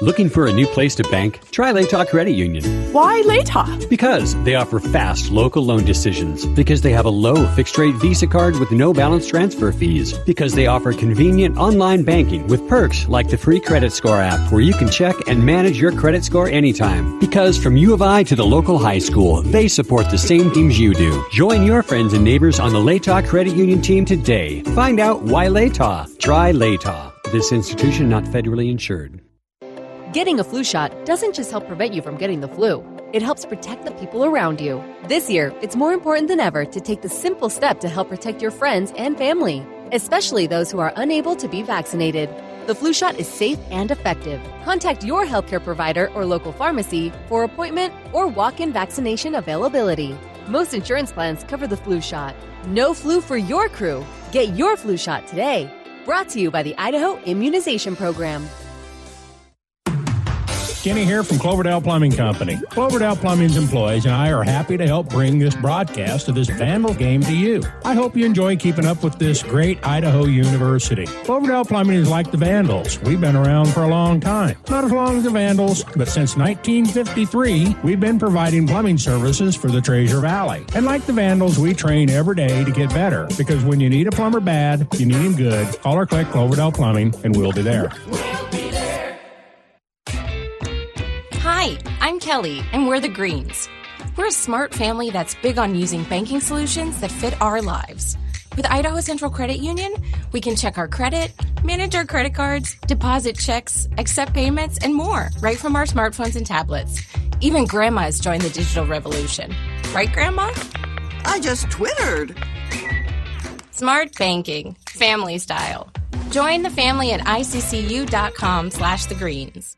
Looking for a new place to bank? Try Latah Credit Union. Why Latah? Because they offer fast local loan decisions. Because they have a low fixed rate Visa card with no balance transfer fees. Because they offer convenient online banking with perks like the free credit score app where you can check and manage your credit score anytime. Because from U of I to the local high school, they support the same teams you do. Join your friends and neighbors on the Latah Credit Union team today. Find out why Latah. Try Latah. This institution not federally insured. Getting a flu shot doesn't just help prevent you from getting the flu, it helps protect the people around you. This year, it's more important than ever to take the simple step to help protect your friends and family, especially those who are unable to be vaccinated. The flu shot is safe and effective. Contact your healthcare provider or local pharmacy for appointment or walk in vaccination availability. Most insurance plans cover the flu shot. No flu for your crew. Get your flu shot today. Brought to you by the Idaho Immunization Program. Kenny here from Cloverdale Plumbing Company. Cloverdale Plumbing's employees and I are happy to help bring this broadcast of this Vandal game to you. I hope you enjoy keeping up with this great Idaho university. Cloverdale Plumbing is like the Vandals. We've been around for a long time. Not as long as the Vandals, but since 1953, we've been providing plumbing services for the Treasure Valley. And like the Vandals, we train every day to get better because when you need a plumber bad, you need him good. Call or click Cloverdale Plumbing and we'll be there. Kelly, and we're the Greens. We're a smart family that's big on using banking solutions that fit our lives. With Idaho Central Credit Union, we can check our credit, manage our credit cards, deposit checks, accept payments, and more right from our smartphones and tablets. Even grandma's joined the digital revolution. Right, Grandma? I just twittered. Smart banking, family style. Join the family at iccu.com slash the greens.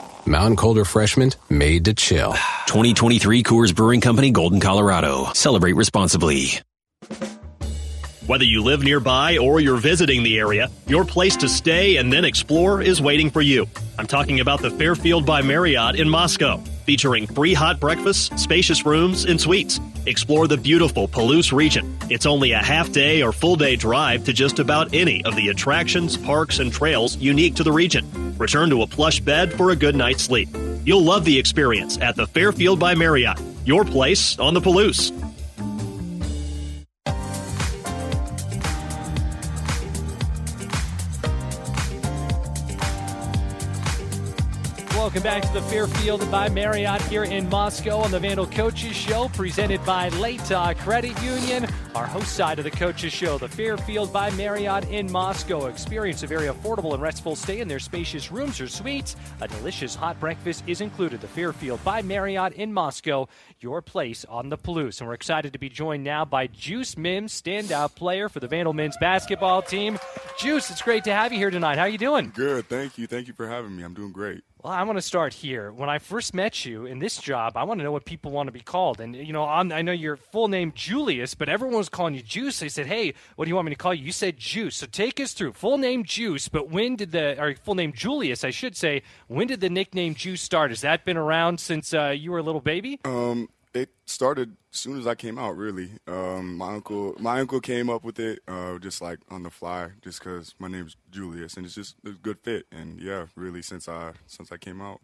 Mountain Cold Refreshment made to chill. 2023 Coors Brewing Company, Golden, Colorado. Celebrate responsibly. Whether you live nearby or you're visiting the area, your place to stay and then explore is waiting for you. I'm talking about the Fairfield by Marriott in Moscow, featuring free hot breakfasts, spacious rooms, and suites. Explore the beautiful Palouse region. It's only a half day or full day drive to just about any of the attractions, parks, and trails unique to the region. Return to a plush bed for a good night's sleep. You'll love the experience at the Fairfield by Marriott, your place on the Palouse. Welcome back to the Fairfield by Marriott here in Moscow on the Vandal Coaches Show, presented by Latah uh, Credit Union. Our host side of the Coaches Show, the Fairfield by Marriott in Moscow. Experience a very affordable and restful stay in their spacious rooms or suites. A delicious hot breakfast is included. The Fairfield by Marriott in Moscow, your place on the Palouse. And we're excited to be joined now by Juice Mims, standout player for the Vandal men's basketball team. Juice, it's great to have you here tonight. How are you doing? Good, thank you. Thank you for having me. I'm doing great. Well, I want to start here. When I first met you in this job, I want to know what people want to be called. And, you know, I'm, i know your full name, Julius, but everyone was calling you Juice. They said, hey, what do you want me to call you? You said Juice. So take us through. Full name Juice, but when did the, or full name Julius, I should say, when did the nickname Juice start? Has that been around since uh, you were a little baby? Um, it started as soon as I came out. Really, um, my uncle, my uncle came up with it, uh, just like on the fly, just because my name's Julius, and it's just a good fit. And yeah, really, since I since I came out,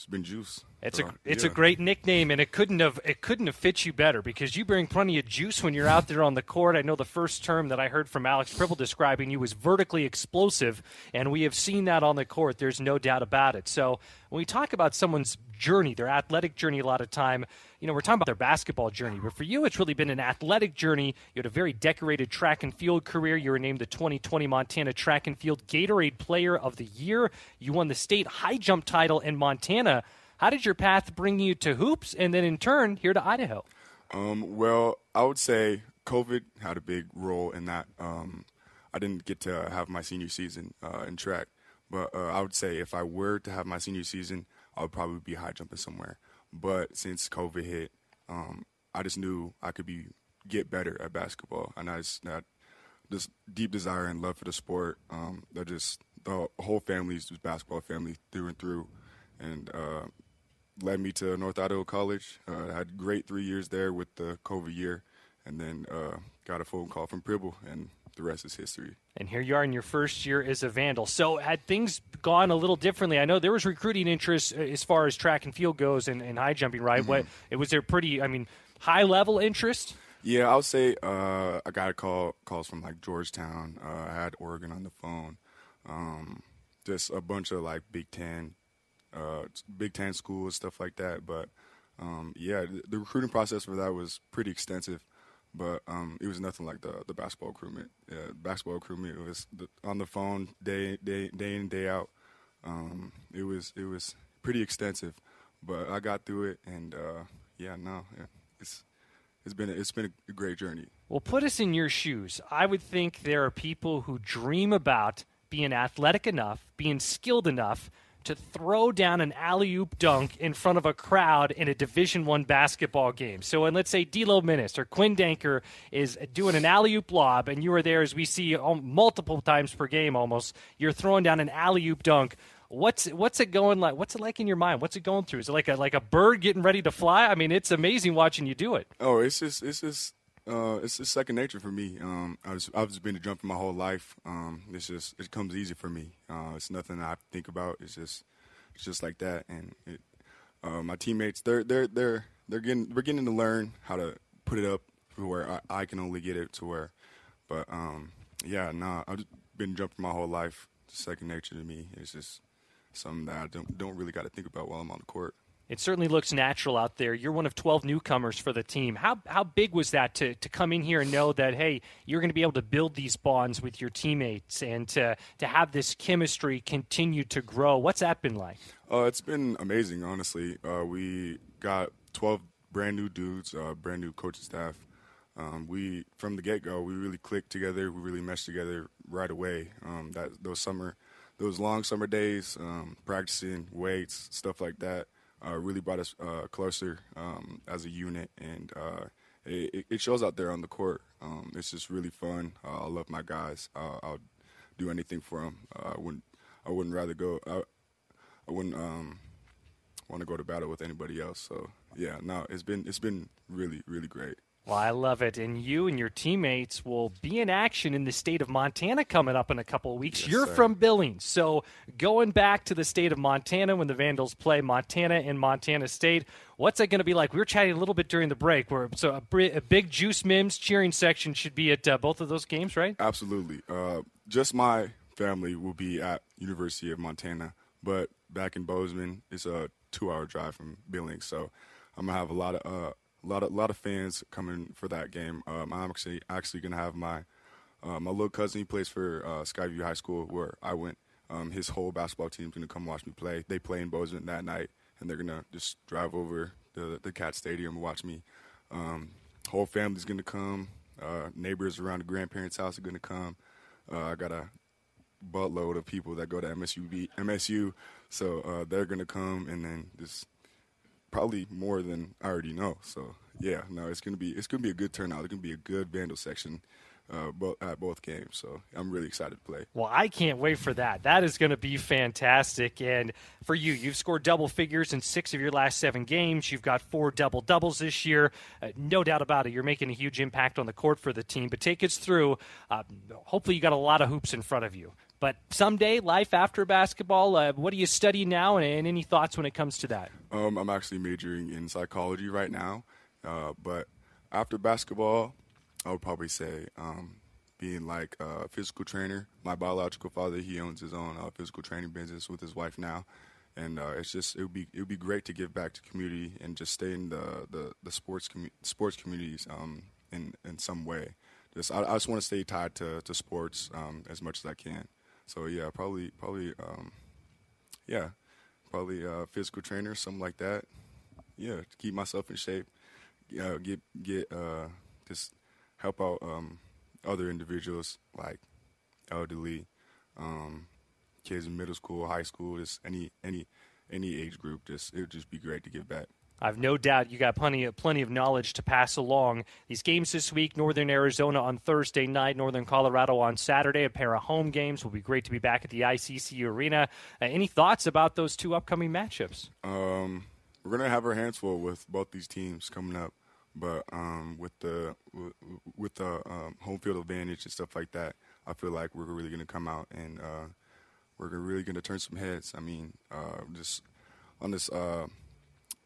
it's been juice. It's so, a it's yeah. a great nickname, and it couldn't have it couldn't have fit you better because you bring plenty of juice when you're out there on the court. I know the first term that I heard from Alex Pribble describing you was vertically explosive, and we have seen that on the court. There's no doubt about it. So when we talk about someone's journey, their athletic journey, a lot of time, you know, we're talking about their basketball journey, but for you, it's really been an athletic journey. You had a very decorated track and field career. You were named the 2020 Montana Track and Field Gatorade Player of the Year. You won the state high jump title in Montana. How did your path bring you to hoops and then in turn here to Idaho? Um, well, I would say COVID had a big role in that. Um, I didn't get to have my senior season uh, in track, but uh, I would say if I were to have my senior season, I would probably be high jumping somewhere. But since COVID hit, um, I just knew I could be get better at basketball, and I just that this deep desire and love for the sport. Um, that just the whole family's just basketball family through and through, and uh, led me to North Idaho College. Uh, I had great three years there with the COVID year, and then uh, got a phone call from Pribble, and the rest is history. And here you are in your first year as a Vandal. So, had things gone a little differently? I know there was recruiting interest uh, as far as track and field goes and, and high jumping, right? Mm-hmm. What it was there pretty, I mean, high level interest? Yeah, I would say uh, I got a call calls from like Georgetown. Uh, I had Oregon on the phone. Um, just a bunch of like Big Ten, uh, Big Ten schools, stuff like that. But um, yeah, the, the recruiting process for that was pretty extensive. But um, it was nothing like the the basketball. Yeah, basketball it was the, on the phone day day day in day out. Um, it was it was pretty extensive, but I got through it, and uh, yeah, no, yeah, it's it's been a, it's been a great journey. Well, put us in your shoes. I would think there are people who dream about being athletic enough, being skilled enough to throw down an alley oop dunk in front of a crowd in a Division One basketball game. So, when let's say D'Lo Minnis or Quinn Denker is doing an alley oop lob, and you are there as we see um, multiple times per game, almost you're throwing down an alley oop dunk. What's what's it going like? What's it like in your mind? What's it going through? Is it like a like a bird getting ready to fly? I mean, it's amazing watching you do it. Oh, it's just it's just uh, it's just second nature for me. Um, I was I've just been a jumper my whole life. Um, it's just it comes easy for me. Uh, it's nothing I think about. It's just it's just like that. And it, uh, my teammates they're they're they're they're getting we're getting to learn how to put it up to where I, I can only get it to where. But um, yeah, nah, I've been jumping my whole life. It's second nature to me. It's just something that I don't don't really got to think about while I'm on the court. It certainly looks natural out there. You're one of 12 newcomers for the team. How how big was that to, to come in here and know that hey, you're going to be able to build these bonds with your teammates and to to have this chemistry continue to grow? What's that been like? Uh, it's been amazing, honestly. Uh, we got 12 brand new dudes, uh, brand new coaching staff. Um, we from the get go, we really clicked together. We really meshed together right away. Um, that those summer, those long summer days, um, practicing weights, stuff like that, uh, really brought us uh, closer um, as a unit, and uh, it, it, shows out there on the court. Um, it's just really fun. Uh, I love my guys. I'll do anything for them. Uh, I wouldn't. I wouldn't rather go. I, I wouldn't um, want to go to battle with anybody else. So yeah, no, it's been it's been really really great. Well, I love it. And you and your teammates will be in action in the state of Montana coming up in a couple of weeks. Yes, You're sir. from Billings. So going back to the state of Montana when the Vandals play Montana and Montana State, what's that going to be like? We were chatting a little bit during the break. Where, so a, a big Juice Mims cheering section should be at uh, both of those games, right? Absolutely. Uh, just my family will be at University of Montana, but back in Bozeman, it's a two-hour drive from Billings. So I'm going to have a lot of uh, a lot of lot of fans coming for that game. Um, I'm actually actually gonna have my uh, my little cousin. He plays for uh, Skyview High School where I went. Um, his whole basketball team's gonna come watch me play. They play in Bozeman that night, and they're gonna just drive over the the Cat Stadium and watch me. Um, whole family's gonna come. Uh, neighbors around the grandparents' house are gonna come. Uh, I got a buttload of people that go to MSU, MSU, so uh, they're gonna come, and then just probably more than I already know. So yeah, no, it's gonna be it's gonna be a good turnout. It's gonna be a good Vandal section. Uh, both, at both games, so I'm really excited to play. Well, I can't wait for that. That is going to be fantastic. And for you, you've scored double figures in six of your last seven games. You've got four double doubles this year. Uh, no doubt about it. You're making a huge impact on the court for the team. But take us through. Uh, hopefully, you got a lot of hoops in front of you. But someday, life after basketball, uh, what do you study now, and, and, any thoughts when it comes to that? Um, I'm actually majoring in psychology right now, uh, but after basketball, I would probably say um, being like a physical trainer. My biological father, he owns his own uh, physical training business with his wife now, and uh, it's just it would be it would be great to give back to community and just stay in the the, the sports commu- sports communities um, in in some way. Just I, I just want to stay tied to to sports um, as much as I can. So yeah, probably probably um, yeah, probably a physical trainer, something like that. Yeah, to keep myself in shape. Yeah, get get uh, just help out um, other individuals like elderly, um, kids in middle school, high school, just any any any age group. Just it would just be great to give back. I've no doubt you got plenty of plenty of knowledge to pass along. These games this week: Northern Arizona on Thursday night, Northern Colorado on Saturday. A pair of home games. Will be great to be back at the ICC Arena. Uh, any thoughts about those two upcoming matchups? Um, we're gonna have our hands full with both these teams coming up, but um, with the with, the um, home field advantage and stuff like that, I feel like we're really gonna come out and uh, we're really gonna turn some heads. I mean, uh, just on this uh,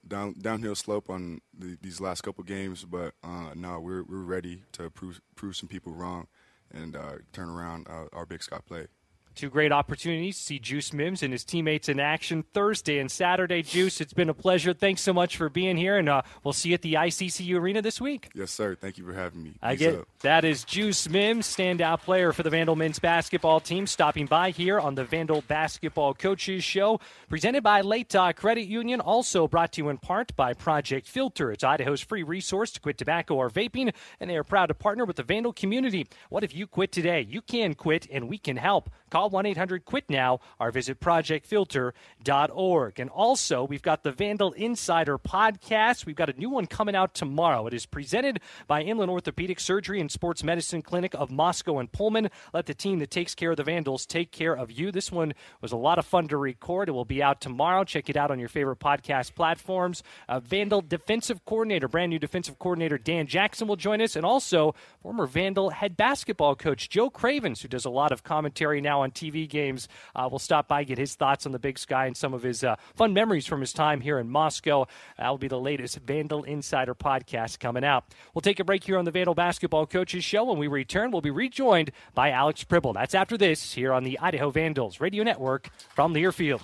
down downhill slope on the, these last couple games, but uh, no, we're we're ready to prove prove some people wrong and uh, turn around uh, our Big Sky play. Two great opportunities to see Juice Mims and his teammates in action Thursday and Saturday. Juice, it's been a pleasure. Thanks so much for being here, and uh, we'll see you at the ICCU Arena this week. Yes, sir. Thank you for having me. I get up. that is Juice Mims, standout player for the Vandal men's basketball team, stopping by here on the Vandal Basketball Coaches Show, presented by Latah Credit Union, also brought to you in part by Project Filter. It's Idaho's free resource to quit tobacco or vaping, and they are proud to partner with the Vandal community. What if you quit today? You can quit, and we can help. Call 1 800 QUIT NOW or visit projectfilter.org. And also, we've got the Vandal Insider podcast. We've got a new one coming out tomorrow. It is presented by Inland Orthopedic Surgery and Sports Medicine Clinic of Moscow and Pullman. Let the team that takes care of the Vandals take care of you. This one was a lot of fun to record. It will be out tomorrow. Check it out on your favorite podcast platforms. Uh, Vandal defensive coordinator, brand new defensive coordinator Dan Jackson will join us, and also former Vandal head basketball coach Joe Cravens, who does a lot of commentary now on TV games, uh, will stop by, get his thoughts on the big sky and some of his uh, fun memories from his time here in Moscow. That'll be the latest Vandal Insider podcast coming out. We'll take a break here on the Vandal Basketball Coaches Show. When we return, we'll be rejoined by Alex Pribble. That's after this here on the Idaho Vandals Radio Network from Learfield.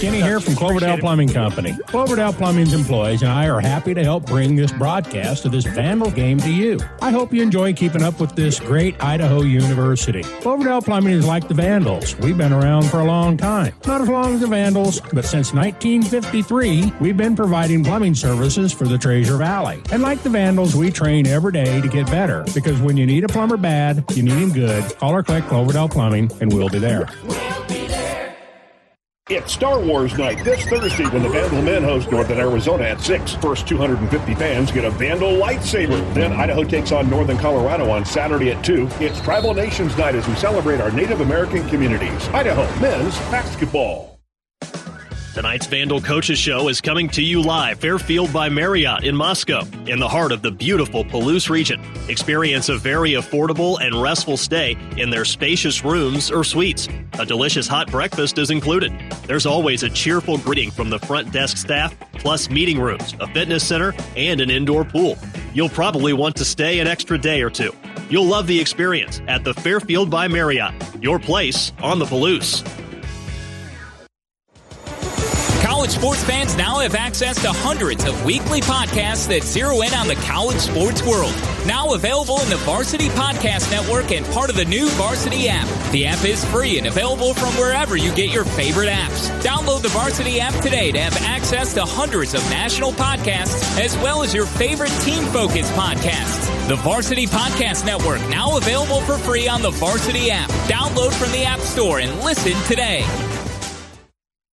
Kenny here from Cloverdale Plumbing Company. Cloverdale Plumbing's employees and I are happy to help bring this broadcast of this Vandal game to you. I hope you enjoy keeping up with this great Idaho University. Cloverdale Plumbing is like the Vandals. We've been around for a long time. Not as long as the Vandals, but since 1953, we've been providing plumbing services for the Treasure Valley. And like the Vandals, we train every day to get better because when you need a plumber bad, you need him good. Call or click Cloverdale Plumbing and we'll be there. It's Star Wars night this Thursday when the Vandal men host Northern Arizona at 6. First 250 fans get a Vandal lightsaber. Then Idaho takes on Northern Colorado on Saturday at 2. It's Tribal Nations night as we celebrate our Native American communities. Idaho men's basketball. Tonight's Vandal Coaches Show is coming to you live Fairfield by Marriott in Moscow, in the heart of the beautiful Palouse region. Experience a very affordable and restful stay in their spacious rooms or suites. A delicious hot breakfast is included. There's always a cheerful greeting from the front desk staff, plus meeting rooms, a fitness center, and an indoor pool. You'll probably want to stay an extra day or two. You'll love the experience at the Fairfield by Marriott, your place on the Palouse. College sports fans now have access to hundreds of weekly podcasts that zero in on the college sports world. Now available in the Varsity Podcast Network and part of the new Varsity app. The app is free and available from wherever you get your favorite apps. Download the Varsity app today to have access to hundreds of national podcasts as well as your favorite team focused podcasts. The Varsity Podcast Network now available for free on the Varsity app. Download from the App Store and listen today.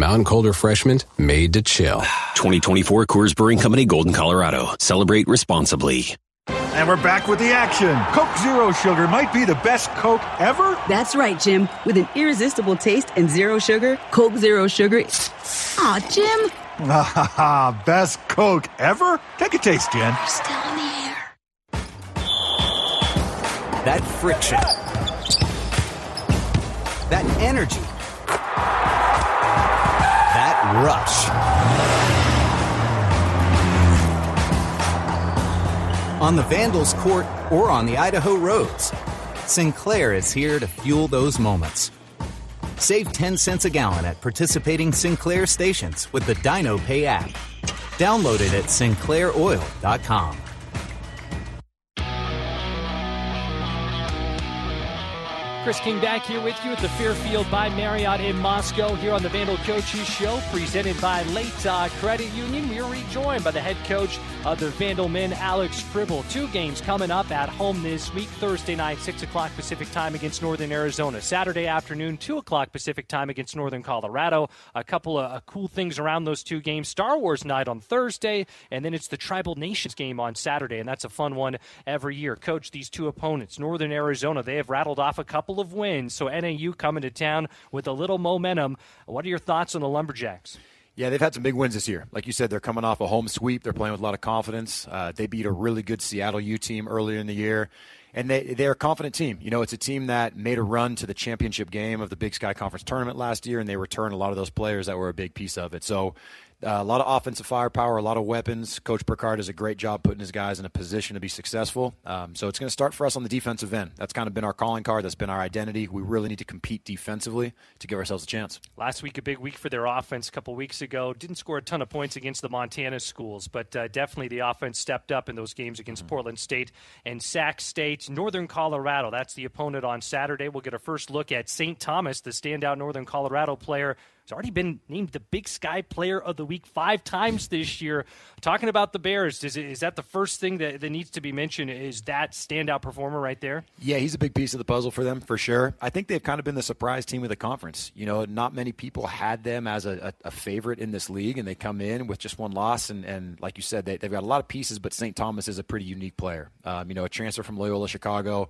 Mountain Cold Refreshment made to chill. 2024 Coors Brewing Company, Golden, Colorado. Celebrate responsibly. And we're back with the action. Coke Zero Sugar might be the best Coke ever. That's right, Jim. With an irresistible taste and zero sugar, Coke Zero Sugar. Aw, Jim. Ah, best Coke ever? Take a taste, Jen. Still in the air. That friction. That energy. Rush. On the Vandals court or on the Idaho roads, Sinclair is here to fuel those moments. Save 10 cents a gallon at participating Sinclair stations with the Dino Pay app. Download it at sinclairoil.com. Chris King back here with you at the Fairfield by Marriott in Moscow here on the Vandal Coaches Show, presented by Latah Credit Union. We are rejoined by the head coach of the Vandal men, Alex Pribble. Two games coming up at home this week Thursday night, 6 o'clock Pacific time against Northern Arizona. Saturday afternoon, 2 o'clock Pacific time against Northern Colorado. A couple of uh, cool things around those two games. Star Wars night on Thursday, and then it's the Tribal Nations game on Saturday, and that's a fun one every year. Coach, these two opponents, Northern Arizona, they have rattled off a couple of wins. So NAU coming to town with a little momentum. What are your thoughts on the Lumberjacks? Yeah, they've had some big wins this year. Like you said, they're coming off a home sweep. They're playing with a lot of confidence. Uh, they beat a really good Seattle U team earlier in the year. And they, they're a confident team. You know, it's a team that made a run to the championship game of the Big Sky Conference tournament last year, and they returned a lot of those players that were a big piece of it. So uh, a lot of offensive firepower, a lot of weapons. Coach Burcar does a great job putting his guys in a position to be successful. Um, so it's going to start for us on the defensive end. That's kind of been our calling card. That's been our identity. We really need to compete defensively to give ourselves a chance. Last week, a big week for their offense. A couple weeks ago, didn't score a ton of points against the Montana schools, but uh, definitely the offense stepped up in those games against mm-hmm. Portland State and Sac State. Northern Colorado, that's the opponent on Saturday. We'll get a first look at St. Thomas, the standout Northern Colorado player He's already been named the Big Sky Player of the Week five times this year. Talking about the Bears, is, is that the first thing that, that needs to be mentioned? Is that standout performer right there? Yeah, he's a big piece of the puzzle for them for sure. I think they've kind of been the surprise team of the conference. You know, not many people had them as a, a, a favorite in this league, and they come in with just one loss. And, and like you said, they, have got a lot of pieces, but St. Thomas is a pretty unique player. Um, you know, a transfer from Loyola Chicago.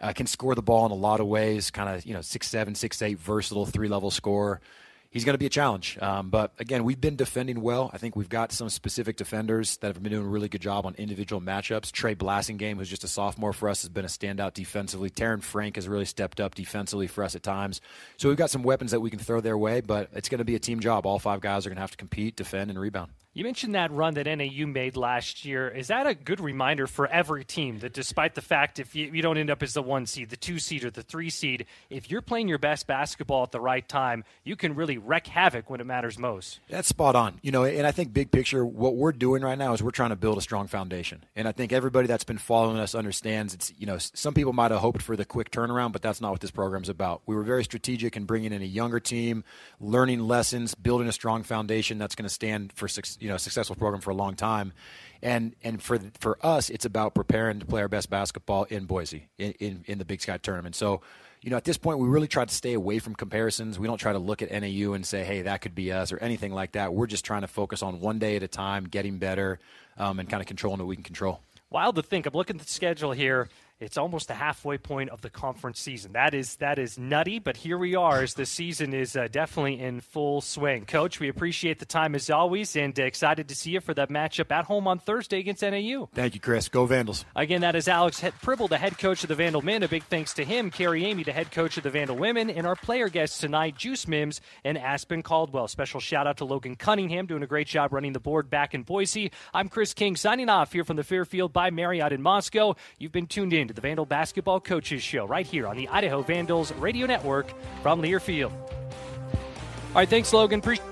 Uh, can score the ball in a lot of ways. Kind of you know six seven, six eight, versatile three level scorer he's going to be a challenge. Um, but again, we've been defending well. I think we've got some specific defenders that have been doing a really good job on individual matchups. Trey Blassingame, who's just a sophomore for us, has been a standout defensively. Taryn Frank has really stepped up defensively for us at times. So we've got some weapons that we can throw their way, but it's going to be a team job. All five guys are going to have to compete, defend, and rebound. You mentioned that run that NAU made last year. Is that a good reminder for every team that despite the fact if you, you, don't end up as the one seed, the two seed, or the three seed, if you're playing your best basketball at the right time, you can really wreak havoc when it matters most? That's spot on. You know, and I think big picture, what we're doing right now is we're trying to build a strong foundation. And I think everybody that's been following us understands it's, you know, some people might have hoped for the quick turnaround, but that's not what this program's about. We were very strategic in bringing in a younger team, learning lessons, building a strong foundation that's going to stand for, you know, successful program for a long time. And and for for us, it's about preparing to play our best basketball in Boise in, in, in the Big Sky tournament. So you know, at this point, we really try to stay away from comparisons. We don't try to look at NAU and say, hey, that could be us or anything like that. We're just trying to focus on one day at a time, getting better, um, and kind of controlling what we can control. Wild to think. I'm looking at the schedule here. It's almost the halfway point of the conference season. That is that is nutty, but here we are as the season is uh, definitely in full swing. Coach, we appreciate the time as always, and uh, excited to see you for that matchup at home on Thursday against NAU. Thank you, Chris. Go Vandals. Again, that is Alex Pribble, the head coach of the Vandal men. A big thanks to him, Carrie Eighmey, the head coach of the Vandal women, and our player guests tonight, Juice Mims and Aspen Caldwell. Special shout out to Logan Cunningham, doing a great job running the board back in Boise. I'm Chris King, signing off here from the Fairfield by Marriott in Moscow. You've been tuned in to the Vandal Basketball Coaches Show right here on the Idaho Vandals Radio Network from Learfield. All right, thanks, Logan. Appreciate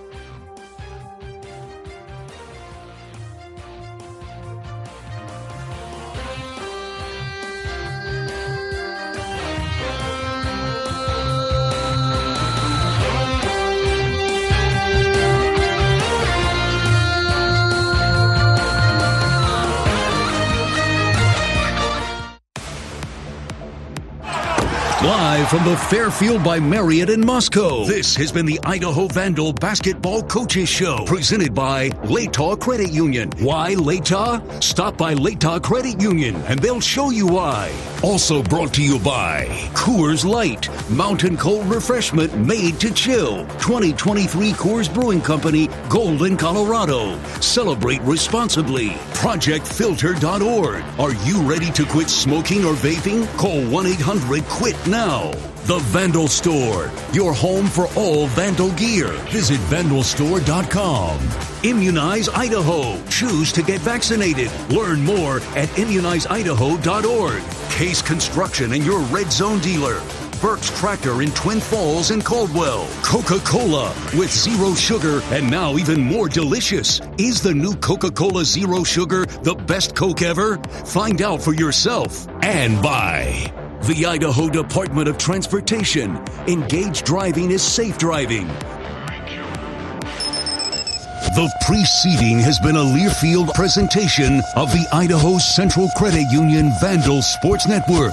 from the Fairfield by Marriott in Moscow, this has been the Idaho Vandal Basketball Coaches Show, presented by Latah Credit Union. Why Latah? Stop by Latah Credit Union and they'll show you why. Also brought to you by Coors Light, mountain cold refreshment made to chill. 2023 Coors Brewing Company, Golden, Colorado. Celebrate responsibly. ProjectFilter.org. Are you ready to quit smoking or vaping? Call 1 800 QUIT now. The Vandal Store, your home for all Vandal gear. Visit vandalstore.com. Immunize Idaho. Choose to get vaccinated. Learn more at immunizeidaho.org. Case Construction and your Red Zone dealer. Burke's Tractor in Twin Falls and Caldwell. Coca Cola with zero sugar and now even more delicious. Is the new Coca Cola Zero Sugar the best Coke ever? Find out for yourself. And by the Idaho Department of Transportation. Engaged driving is safe driving. The preceding has been a Learfield presentation of the Idaho Central Credit Union Vandal Sports Network.